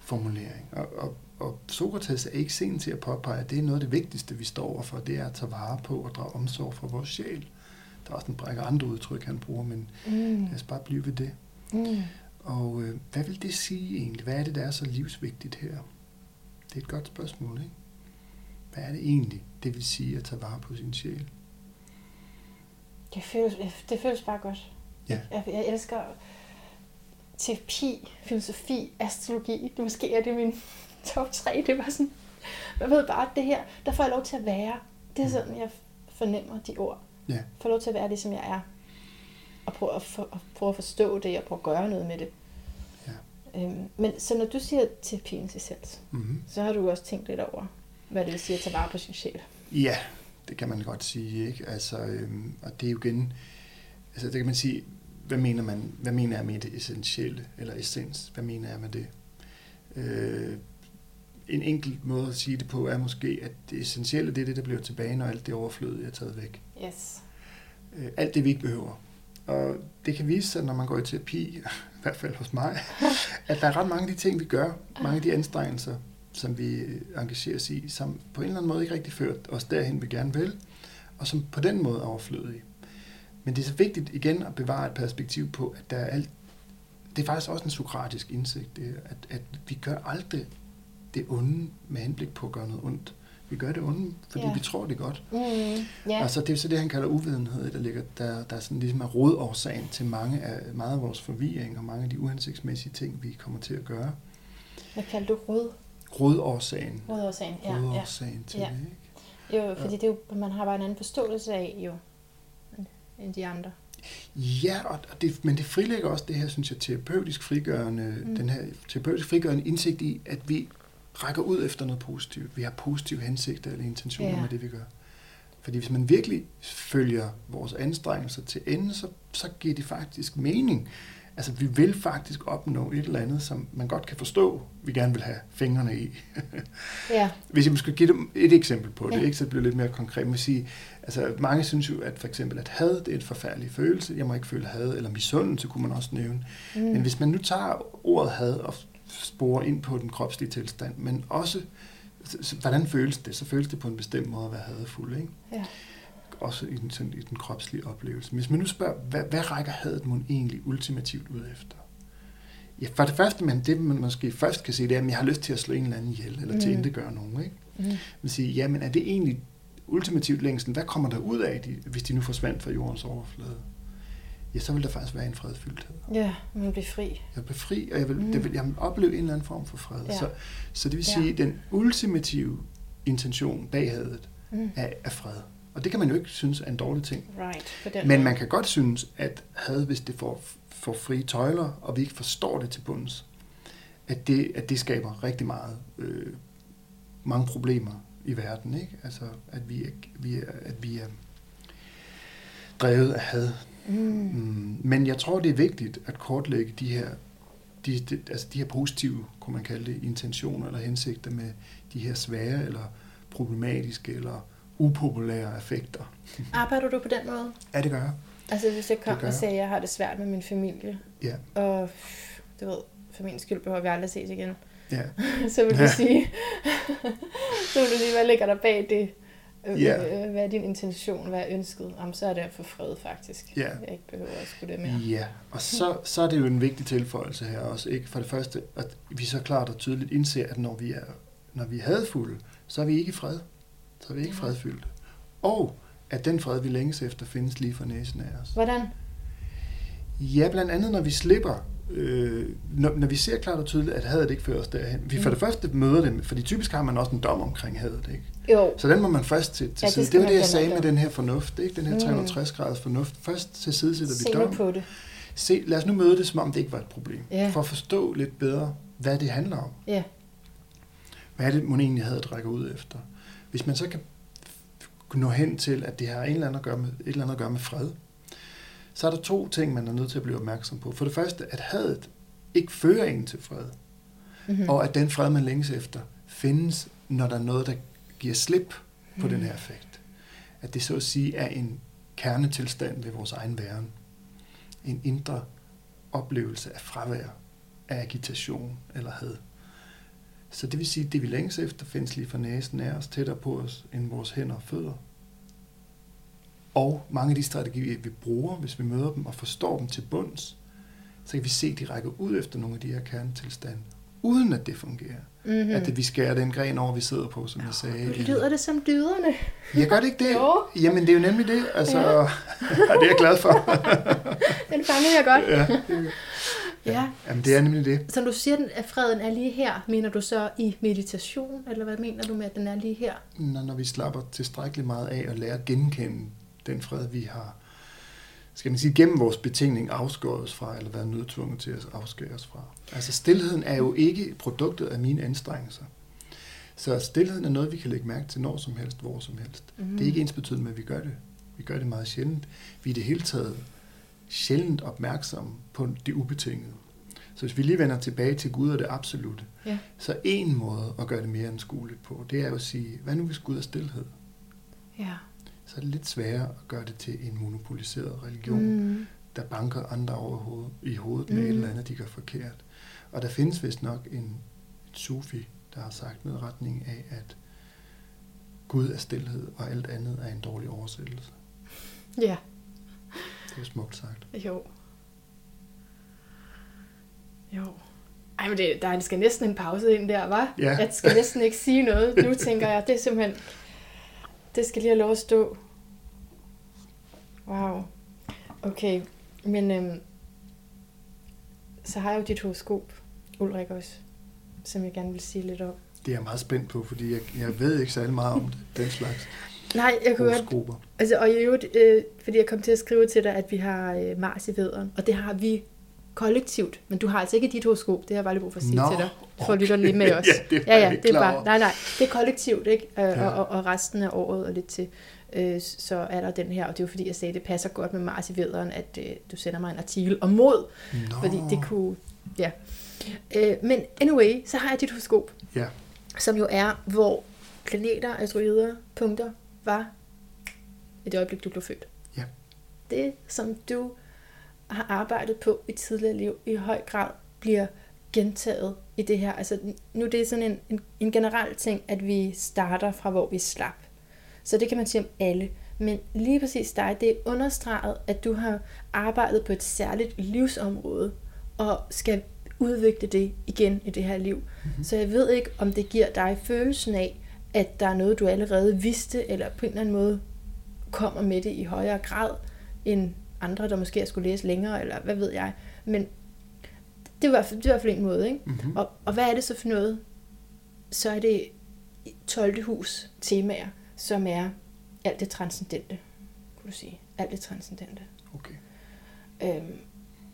formulering. Og, og, og Sokrates er ikke sen til at påpege, at det er noget af det vigtigste, vi står overfor, det er at tage vare på og drage omsorg for vores sjæl. Der er også en række andre udtryk, han bruger, men Mm. lad os bare blive ved det. Mm. Og øh, hvad vil det sige egentlig? Hvad er det, der er så livsvigtigt her? Det er et godt spørgsmål, ikke? Hvad er det egentlig, det vil sige at tage vare på sin sjæl? Det, føles, det føles bare godt. Ja. Jeg, jeg elsker terapi, filosofi, astrologi. Det måske er [laughs] det min top 3. Det var sådan, jeg ved bare, at det her, der får jeg lov til at være. Det er Mm. sådan, jeg fornemmer de ord. Ja. Får lov til at være det, som jeg er. Og prøve at, for, at, prøve at forstå det, og prøve at gøre noget med det. Ja. Øhm, men så når du siger terapiens essens, Mm-hmm. så har du også tænkt lidt over, hvad det vil sige at tage vare på sin sjæl. Ja, det kan man godt sige, ikke? Altså, øhm, og det er jo igen, altså det kan man sige, hvad mener man, hvad mener jeg med det essentielle, eller essens, hvad mener jeg med det? Øh, en enkelt måde at sige det på er måske, at det essentielle, det er det, der bliver tilbage, når alt det overflødige er taget væk. Yes. Øh, alt det, vi ikke behøver. Og det kan vise sig, når man går i terapi, [laughs] i hvert fald hos mig, [laughs] at der er ret mange af de ting, vi gør, mange af de anstrengelser, som vi øh, engagerer os i, som på en eller anden måde ikke rigtig ført os derhen, vi gerne vil, og som på den måde er overflødige. Men det er så vigtigt igen at bevare et perspektiv på, at der er alt, det er faktisk også en sokratisk indsigt, det, her, at, at vi gør aldrig det onde med henblik på at gøre noget ondt. Vi gør det onde, fordi Ja. vi tror det godt. Mm, ja. Altså, det er så det, han kalder uvidenhed, der ligger, der, der er sådan ligesom er rådårsagen til mange af, meget af vores forvirring og mange af de uhensigtsmæssige ting, vi kommer til at gøre. Hvad kalder du rød? Rådårsagen. Rødårsagen. Ja, ja. Rådårsagen til Ja. det, ikke? Jo, fordi det er jo, man har bare en anden forståelse af jo, end de andre. Ja, og det, men det frilægger også det her, synes jeg, terapeutisk frigørende. Mm. den her terapeutisk frigørende indsigt i, at vi rækker ud efter noget positivt. Vi har positive hensigter eller intentioner Ja. med det, vi gør. Fordi hvis man virkelig følger vores anstrengelser til ende, så, så giver det faktisk mening. Altså, vi vil faktisk opnå et eller andet, som man godt kan forstå, vi gerne vil have fingrene i. Ja, Hvis jeg skal give dem et eksempel på det, Ja. ikke, så det bliver lidt mere konkret. Man sige, altså, mange synes jo, at for eksempel at had, det er en forfærdelig følelse. Jeg må ikke føle had, eller misundelse kunne man også nævne. mm. Men hvis man nu tager ordet had og sporer ind på den kropslige tilstand, men også, så, så, hvordan føles det? Så føles det på en bestemt måde at være hadfuld, ikke? Ja. Også i den, sådan, i den kropslige oplevelse. Hvis man nu spørger, hvad, hvad rækker hadet mon egentlig ultimativt ud efter? Ja, for det første, men det man måske først kan se, det er, at jeg har lyst til at slå en eller anden ihjel, eller til Mm. mm. at gøre nogen, ikke? Mm. Man siger, jamen er det egentlig ultimativt længsel? Hvad kommer der ud af, de, hvis de nu forsvandt fra jordens overflade? Ja, så vil der faktisk være en fredfyldthed. ja, man bliver fri. Jeg bliver fri, og jeg vil, Mm. det vil, jeg vil opleve en eller anden form for fred. Ja. Så, så det vil Ja. sige, at den ultimative intention bag hadet Mm. er, er fred. Og det kan man jo ikke synes er en dårlig ting. Right. Men man kan godt synes, at had, hvis det får, får frie tøjler, og vi ikke forstår det til bunds, at det, at det skaber rigtig meget, øh, mange problemer i verden. Ikke? Altså, at vi, er, vi er, at vi er drevet af had. Mm. Men jeg tror, det er vigtigt at kortlægge de her, de, de, altså de her positive, kunne man kalde det, intentioner eller hensigter med de her svære eller problematiske eller upopulære effekter. Arbejder du på den måde? Ja, det gør jeg. Altså hvis jeg kom og sagde, at jeg har det svært med min familie, Ja. og du ved, for min skyld behøver vi aldrig ses igen, Ja. [laughs] så vil du Ja. sige, [laughs] så vil du sige, hvad ligger der bag det? Øh, Ja. øh, Hvad er din intention? Hvad er ønsket? Jamen, så er det få fred, faktisk. Ja. Jeg ikke behøver at skulle det mere. Ja, og så, så er det jo en vigtig tilføjelse her også. Ikke? For det første, at vi så klart og tydeligt indser, at når vi er, når vi er hadfulde, så er vi ikke i fred. Så er vi ikke fredfyldte. Og at den fred, vi længes efter, findes lige for næsen af os. Hvordan? Ja, blandt andet når vi slipper, øh, når, når vi ser klart og tydeligt, at hadet ikke fører os derhen. Vi for Mm. det første møder det, fordi typisk har man også en dom omkring hadet, ikke? Jo, Så den må man først til, til Ja, side. Det var det, jeg sagde med den her fornuft, ikke? Den her Mm. 360 graders fornuft. Først til side sætter vi dom. på det. Se, lad os nu møde det, som om det ikke var et problem. Ja. For at forstå lidt bedre, hvad det handler om. Ja. Hvad er det, man egentlig havde rækker ud efter? Hvis man så kan nå hen til, at det har en eller anden at gøre med, et eller andet at gøre med fred, så er der to ting, man er nødt til at blive opmærksom på. For det første, at hadet ikke fører en til fred, Mm-hmm. og at den fred, man længes efter, findes, når der er noget, der giver slip på den her effekt. At det så at sige er en kernetilstand ved vores egen væren. En indre oplevelse af fravær, af agitation eller had. Så det vil sige, at det vi længes efter findes lige for næsen af os, tættere på os end vores hænder og fødder. Og mange af de strategier, vi bruger, hvis vi møder dem og forstår dem til bunds, så kan vi se, at de rækker ud efter nogle af de her kernetilstande, uden at det fungerer. Mm-hmm. At det, vi skærer den gren over, vi sidder på, som jeg sagde. Nu lyder det som dyderne. Jeg gør det ikke det? Jo. Jamen, det er jo nemlig det. Altså, Ja. [laughs] ja. og det er jeg glad for. [laughs] Den fanger jeg godt. ja. Ja. Jamen, det er nemlig det. Så du siger, at freden er lige her. Mener du så i meditation, eller hvad mener du med, at den er lige her? Når, når vi slapper tilstrækkeligt meget af og lærer at genkende den fred, vi har, skal man sige, gennem vores betingning afskåret os fra, eller været nødtvunget til at afskære os fra. Altså, stillheden er jo ikke produktet af mine anstrengelser. Så stillheden er noget, vi kan lægge mærke til når som helst, hvor som helst. Mm. Det er ikke ens betydende med, at vi gør det. Vi gør det meget sjældent. Vi er i det hele taget sjældent opmærksomme på det ubetingede. Så hvis vi lige vender tilbage til Gud og det absolute, Ja. så en måde at gøre det mere anskueligt på, det er jo at sige, hvad nu hvis Gud er stillhed? Ja. Så er det lidt sværere at gøre det til en monopoliseret religion, mm. Der banker andre over hovedet, i hovedet med Mm. et eller andet, de gør forkert. Og der findes vist nok en sufi, der har sagt noget retning af, at Gud er stillhed, og alt andet er en dårlig oversættelse. Ja. Det er smukt sagt. Jo. Jo. Ej, men det, der skal næsten en pause ind der, var? Ja. Jeg skal næsten ikke sige noget. Nu tænker jeg, det er simpelthen... Det skal lige have lov at stå. Wow. Okay, men øhm, så har jeg jo dit horoskop, Ulrik også, som jeg gerne vil sige lidt om. Det er jeg meget spændt på, fordi jeg, jeg ved ikke særlig meget om det, den slags Nej, jeg kunne godt horoskoper. Altså, og i øvrigt, øh, fordi jeg kom til at skrive til dig, at vi har øh, Mars i vederen, og det har vi kollektivt, men du har altså ikke dit horoskop, det har jeg bare lige brug for at sige Nå, til dig, for okay. at lytte lige med [laughs] os. ja, det ja, det er bare, nej, nej, det er kollektivt, ikke? Øh, Ja. og, og, og resten af året og lidt til, øh, så er der den her, og det er jo fordi, jeg sagde, at det passer godt med Mars i vederen, at øh, du sender mig en artikel om mod, Nå, fordi det kunne, ja. Øh, men anyway, så har jeg dit horoskop, Ja, som jo er, hvor planeter, asteroider, punkter var i det øjeblik, du blev født. Ja. Det, som du har arbejdet på i tidligere liv, i høj grad bliver gentaget i det her. Altså, nu er det sådan en, en, en generel ting, at vi starter fra, hvor vi slap. Så det kan man sige om alle. Men lige præcis dig, det er understreget, at du har arbejdet på et særligt livsområde, og skal udvikle det igen i det her liv. Mm-hmm. Så jeg ved ikke, om det giver dig følelsen af, at der er noget, du allerede vidste, eller på en eller anden måde kommer med det i højere grad, end andre, der måske skulle læse længere, eller hvad ved jeg. Men det er i hvert fald, det er i hvert fald en måde, ikke? mm-hmm. Og, og hvad er det så for noget? Så er det 12. hus temaer, som er alt det transcendente, kunne du sige. Alt det transcendente. Okay. Øhm,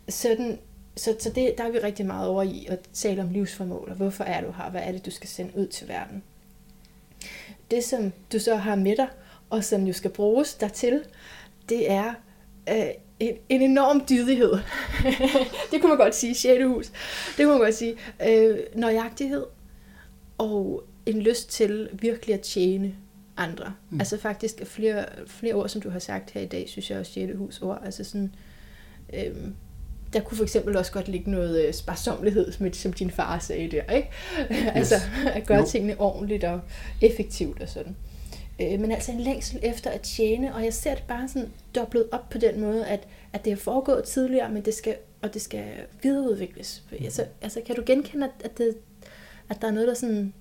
sådan, så, så det, der er vi rigtig meget over i at tale om livsformål, og hvorfor er du her, hvad er det, du skal sende ud til verden. Det, som du så har med dig, og som jo skal bruges dertil, det er øh, en, en enorm dydighed. [laughs] det kunne man godt sige, sjælehus. Det kunne man godt sige. Øh, nøjagtighed og en lyst til virkelig at tjene andre. Mm. Altså faktisk flere, flere ord, som du har sagt her i dag, synes jeg også sjælehus ord. Altså sådan, øh, der kunne for eksempel også godt ligge noget øh, sparsomlighed, som, som din far sagde der, ikke? Yes. altså at gøre jo. tingene ordentligt og effektivt og sådan. Øh, men altså en længsel efter at tjene, og jeg ser det bare sådan dobblet op på den måde, at, at det er foregået tidligere, men det skal, og det skal videreudvikles. Mm. Altså, altså kan du genkende, at, det, at der er noget, der sådan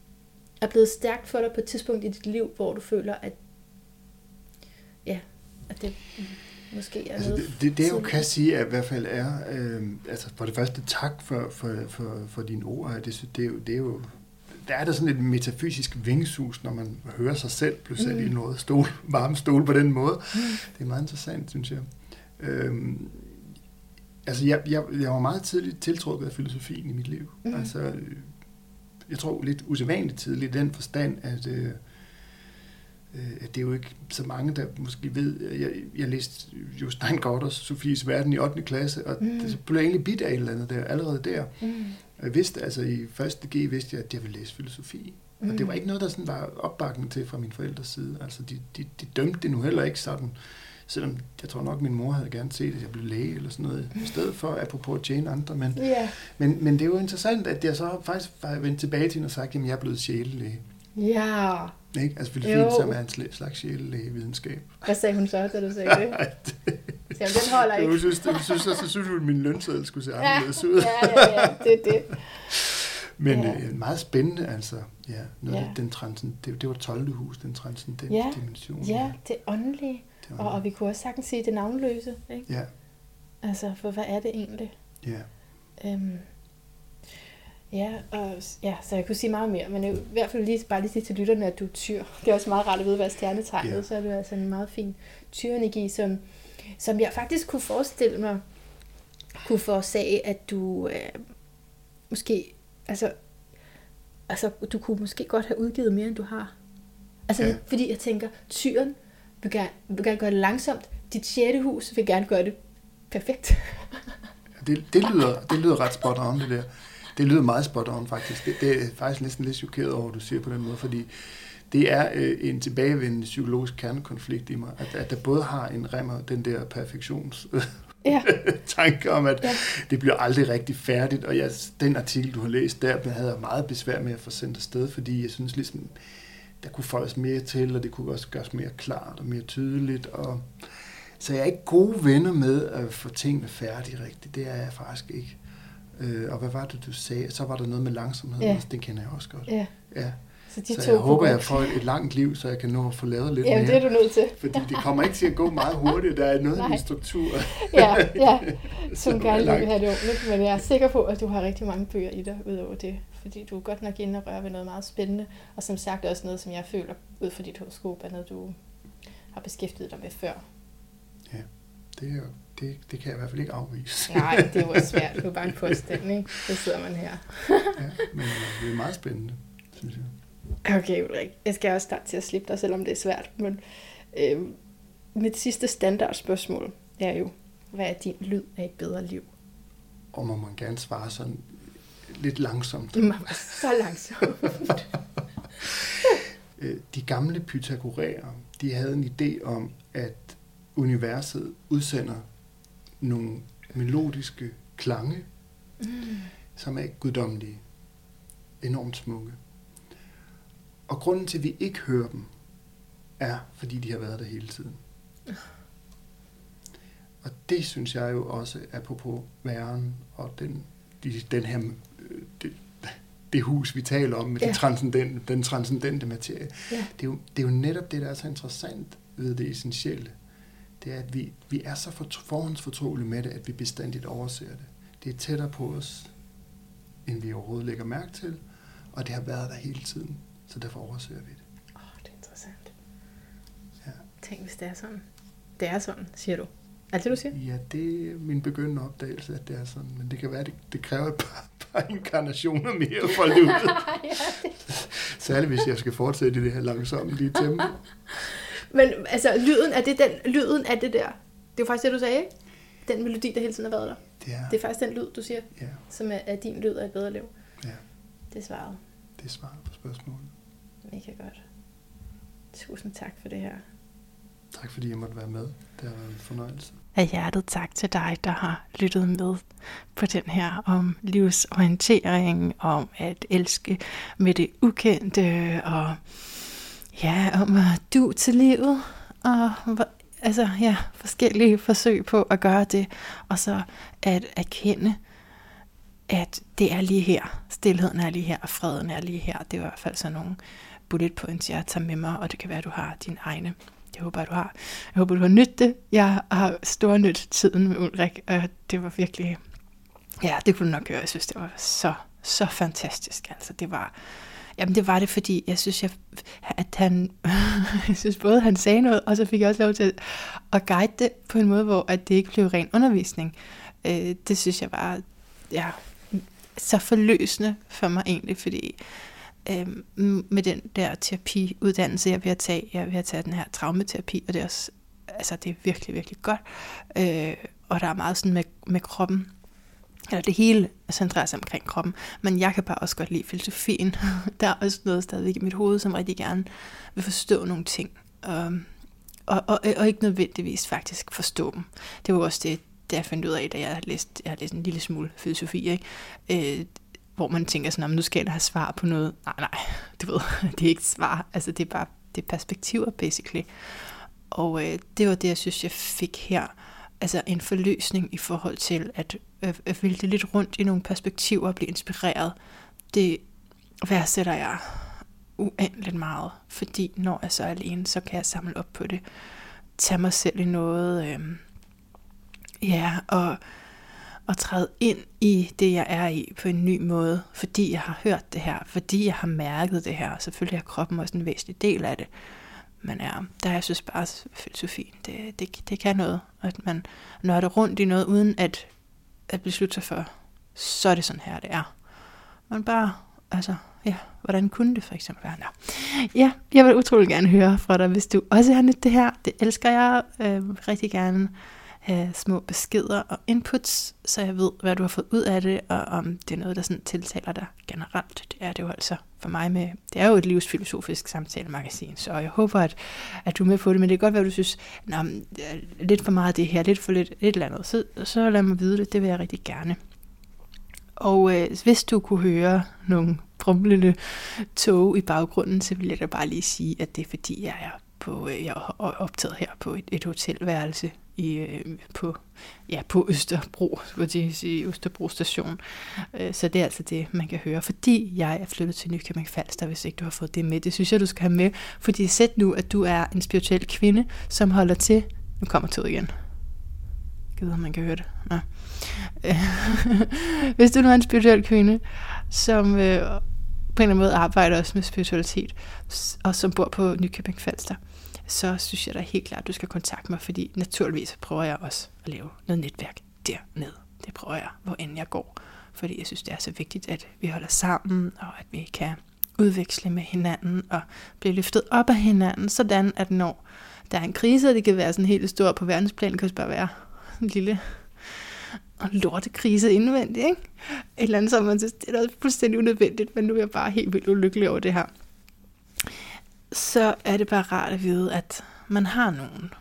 er blevet stærkt for dig på et tidspunkt i dit liv, hvor du føler, at ja, at det måske er altså noget... Det, det, det jeg jo kan sige, at i hvert fald er, øh, altså for det første tak for, for, for, for dine ord. Det, det, er jo, det er jo der er der sådan et metafysisk vingesus, når man hører sig selv blive sat mm. i noget stol, varme stol på den måde. Mm. Det er meget interessant, synes jeg. Øhm, altså, jeg, jeg, jeg var meget tidligt tiltrukket af filosofien i mit liv. Mm. Altså, jeg tror lidt usædvanligt tidligt i den forstand, at, øh, øh, at det er jo ikke så mange, der måske ved, jeg, jeg læste jo Steingotters Sofies Verden i 8. klasse, og mm. det blev jeg egentlig bit af et eller andet der, allerede der. Mm. Jeg vidste, altså i første G vidste jeg, at jeg ville læse filosofi. Mm. Og det var ikke noget, der sådan var opbakning til fra min forældres side. Altså de, de, de dømte det nu heller ikke sådan. Selvom jeg tror nok, min mor havde gerne set, at jeg blev læge eller sådan noget, i stedet for, apropos at tjene andre. Men, yeah. men, men det er jo interessant, at jeg så faktisk var vendt tilbage til hende og sagt, at jeg er blevet sjælelæge. Ja. Ikke? Altså filosofi, som er en slags sjælelægevidenskab. Hvad sagde hun så, da du sagde det? [laughs] Så den holder ikke. Jeg synes, jeg synes, så synes at min lønseddel skulle se anderledes ud. ja, ja, ja, det er det. [laughs] Men ja. øh, meget spændende, altså. Ja, noget, ja. Den transcend, det, det var 12. hus, den transcendente ja. dimension. Ja, det åndelige. Det og, og vi kunne også sagtens sige det navnløse. Ikke? Ja. Altså, for hvad er det egentlig? Ja. Øhm, ja, og, ja, så jeg kunne sige meget mere, men i hvert fald lige, bare lige sige til lytterne, at du er tyr. Det er også meget rart at vide, hvad stjernetegnet, ja. så er du altså en meget fin tyrenergi, som, som jeg faktisk kunne forestille mig, kunne forårsage, at du øh, måske, altså, altså, du kunne måske godt have udgivet mere, end du har. Altså, ja. fordi jeg tænker, tyren vil gerne, vil gerne gøre det langsomt, dit sjette hus vil gerne gøre det perfekt. det, det, lyder, det lyder ret spot on, det der. Det lyder meget spot on, faktisk. Det, det er faktisk næsten lidt chokeret over, at du siger på den måde, fordi det er øh, en tilbagevendende psykologisk kernekonflikt i mig, at, at der både har en remmer, den der perfektions ja. [laughs] tanke om, at ja. det bliver aldrig rigtig færdigt, og jeg, den artikel, du har læst der, havde jeg meget besvær med at få sendt afsted, fordi jeg synes ligesom, der kunne foldes mere til, og det kunne også gøres mere klart og mere tydeligt, og så jeg er ikke gode venner med at få tingene færdige rigtigt, det er jeg faktisk ikke. Øh, og hvad var det, du sagde? Så var der noget med langsomhed, ja. det kender jeg også godt. Ja. ja. Så, de så to jeg håber, jeg [laughs] får et, et langt liv, så jeg kan nå at få lavet lidt Jamen, mere. det er du nødt til. Fordi det kommer ikke til at gå meget hurtigt. Der er noget med struktur. ja, [laughs] ja. Som gerne vil have det ordentligt. Men jeg er sikker på, at du har rigtig mange bøger i dig udover det. Fordi du er godt nok inde og røre ved noget meget spændende. Og som sagt også noget, som jeg føler ud fra dit horoskop, er noget, du har beskæftiget dig med før. Det, det, det kan jeg i hvert fald ikke afvise. [laughs] Nej, det er jo [laughs] svært. Det er bare en påstand, ikke? Så sidder man her. ja, men øh, det er meget spændende, synes jeg. Okay, Ulrik. Jeg skal også starte til at slippe dig, selvom det er svært. Men øh, mit sidste standardspørgsmål er jo, hvad er din lyd af et bedre liv? Og må man gerne svare sådan lidt langsomt. Så langsomt. [laughs] Øh, de gamle pythagoræer, de havde en idé om, at universet udsender nogle melodiske klange, mm. som er guddommelige, enormt smukke. Og grunden til, at vi ikke hører dem, er, fordi de har været der hele tiden. Og det synes jeg jo også, apropos væren og den, de, den her, øh, det, det hus, vi taler om, med ja. transcendente, den transcendente materie. Ja. Det, er jo, det er jo netop det, der er så interessant ved det essentielle. Det er, at vi, vi er så forhåndsfortrolige med det, at vi bestandigt overser det. Det er tættere på os, end vi overhovedet lægger mærke til, og det har været der hele tiden så derfor overser vi det. Tænk, hvis det er sådan. Det er sådan, siger du. Er det det, du siger? Ja, det er min begyndende opdagelse, at det er sådan. Men det kan være, at det, det kræver et par, [laughs] par inkarnationer mere for at det [laughs] ja, det. Særligt hvis jeg skal fortsætte i det her langsomme lige tempo. [laughs] Men altså, lyden er det, den, lyden er det der. Det er jo faktisk det, du sagde, ikke? Den melodi, der hele tiden har været der. Det er, Det er faktisk den lyd, du siger, ja, som er, er din lyd af et bedre liv. ja, Det er svaret. det er svaret på spørgsmålet. Mega godt. Tusind tak for det her. Tak fordi jeg måtte være med. Det har været en fornøjelse. af hjertet tak til dig, der har lyttet med på den her om livsorientering, om at elske med det ukendte, og ja, om at du til livet, og altså ja, forskellige forsøg på at gøre det, og så at erkende, at det er lige her, stilheden er lige her, og freden er lige her. Det er i hvert fald sådan nogle bullet points, jeg tager med mig, og det kan være, at du har dine egne. Det håber du har. Jeg håber, du har nydt det. Jeg har stor nyt tiden med Ulrik, og det var virkelig... Ja, det kunne du nok gøre. Jeg synes, det var så, så fantastisk. Altså, det var... Jamen, det var det, fordi jeg synes, jeg, at han... [laughs] jeg synes både, han sagde noget, og så fik jeg også lov til at guide det på en måde, hvor at det ikke blev ren undervisning. Øh, det synes jeg var ja, så forløsende for mig egentlig, fordi øh, med den der terapiuddannelse, jeg vil at tage, jeg vil at tage den her traumaterapi, og det er også, altså det er virkelig, virkelig godt. Øh, og der er meget sådan med, med kroppen, eller det hele centrerer sig omkring kroppen, men jeg kan bare også godt lide filosofien. [laughs] Der er også noget stadigvæk i mit hoved, som rigtig gerne vil forstå nogle ting. Og, og, og, og ikke nødvendigvis faktisk forstå dem. Det var også det, det jeg fandt ud af, da jeg har læst, jeg har læst en lille smule filosofi, ikke? Øh, hvor man tænker sådan, nu skal jeg have svar på noget. Nej, nej, du ved, [laughs] det er ikke svar. Altså, det er bare det er perspektiver, basically. Og øh, det var det, jeg synes, jeg fik her. Altså en forløsning i forhold til at, at, at vælte lidt rundt i nogle perspektiver og blive inspireret. Det værdsætter jeg uendeligt meget, fordi når jeg så er alene, så kan jeg samle op på det. Tage mig selv i noget. Øh, ja, og og træde ind i det, jeg er i på en ny måde, fordi jeg har hørt det her, fordi jeg har mærket det her, og selvfølgelig er kroppen også en væsentlig del af det. Men ja, der jeg synes bare, at filosofien, det, det, det kan noget, at man nørder rundt i noget, uden at, at beslutte sig for, så er det sådan her, det er. Man bare, altså, ja, hvordan kunne det for eksempel være? Nå. Ja, jeg vil utrolig gerne høre fra dig, hvis du også har nyt det her. Det elsker jeg øh, rigtig gerne have små beskeder og inputs, så jeg ved, hvad du har fået ud af det, og om det er noget, der sådan tiltaler dig generelt. Det er det jo altså for mig med, det er jo et livsfilosofisk samtalemagasin, så jeg håber, at, at du er med på det, men det kan godt være, at du synes, Nå, øh, lidt for meget af det her, lidt for lidt, lidt eller andet, så, så lad mig vide det, det vil jeg rigtig gerne. Og øh, hvis du kunne høre nogle brumlende tog i baggrunden, så vil jeg da bare lige sige, at det er fordi, jeg er på, øh, jeg er optaget her på et, et hotelværelse i, øh, på, ja, på Østerbro, vil jeg sige, Østerbro station. Øh, så det er altså det, man kan høre, fordi jeg er flyttet til Nykøbing Falster, hvis ikke du har fået det med. Det synes jeg, du skal have med, fordi sæt nu, at du er en spirituel kvinde, som holder til, nu kommer toget igen, jeg ved, om man kan høre det. Nå. [laughs] Hvis du nu er en spirituel kvinde, som øh, på en eller anden måde arbejder også med spiritualitet, og som bor på Nykøbing Falster, så synes jeg da helt klart, at du skal kontakte mig, fordi naturligvis prøver jeg også at lave noget netværk dernede. Det prøver jeg, hvor end jeg går. Fordi jeg synes, det er så vigtigt, at vi holder sammen, og at vi kan udveksle med hinanden, og blive løftet op af hinanden, sådan at når der er en krise, og det kan være sådan helt stor på verdensplan, det kan også bare være en lille og lortekrise indvendigt, ikke? Et eller andet, som man synes, det er også fuldstændig unødvendigt, men nu er jeg bare helt vildt ulykkelig over det her. Så er det bare rart at vide, at man har nogen,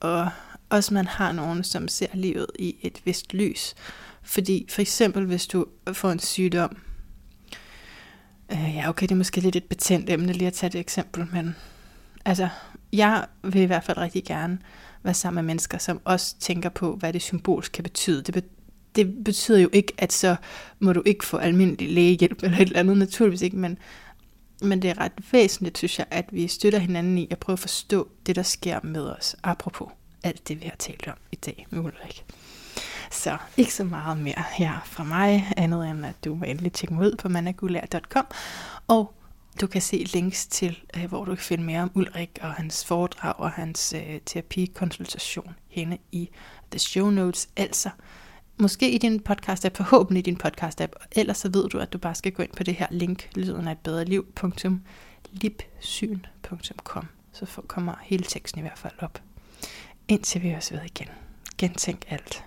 og også man har nogen, som ser livet i et vist lys. Fordi for eksempel, hvis du får en sygdom, øh, ja okay, det er måske lidt et betændt emne lige at tage et eksempel, men altså, jeg vil i hvert fald rigtig gerne være sammen med mennesker, som også tænker på, hvad det symbolsk kan betyde. Det, be, det betyder jo ikke, at så må du ikke få almindelig lægehjælp eller et eller andet, naturligvis ikke, men, men det er ret væsentligt, synes jeg, at vi støtter hinanden i at prøve at forstå det, der sker med os, apropos alt det, vi har talt om i dag med Ulrik. Så ikke så meget mere her fra mig, andet end at du må endelig tjekke mig ud på managulær.com og du kan se links til, øh, hvor du kan finde mere om Ulrik og hans foredrag og hans øh, terapikonsultation henne i the show notes. Altså, måske i din podcast-app, forhåbentlig i din podcast-app, ellers så ved du, at du bare skal gå ind på det her link, lyden af et bedre liv.lipsyn.com, så kommer hele teksten i hvert fald op. Indtil vi også ved igen. Gentænk alt.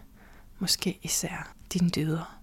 Måske især dine dyder.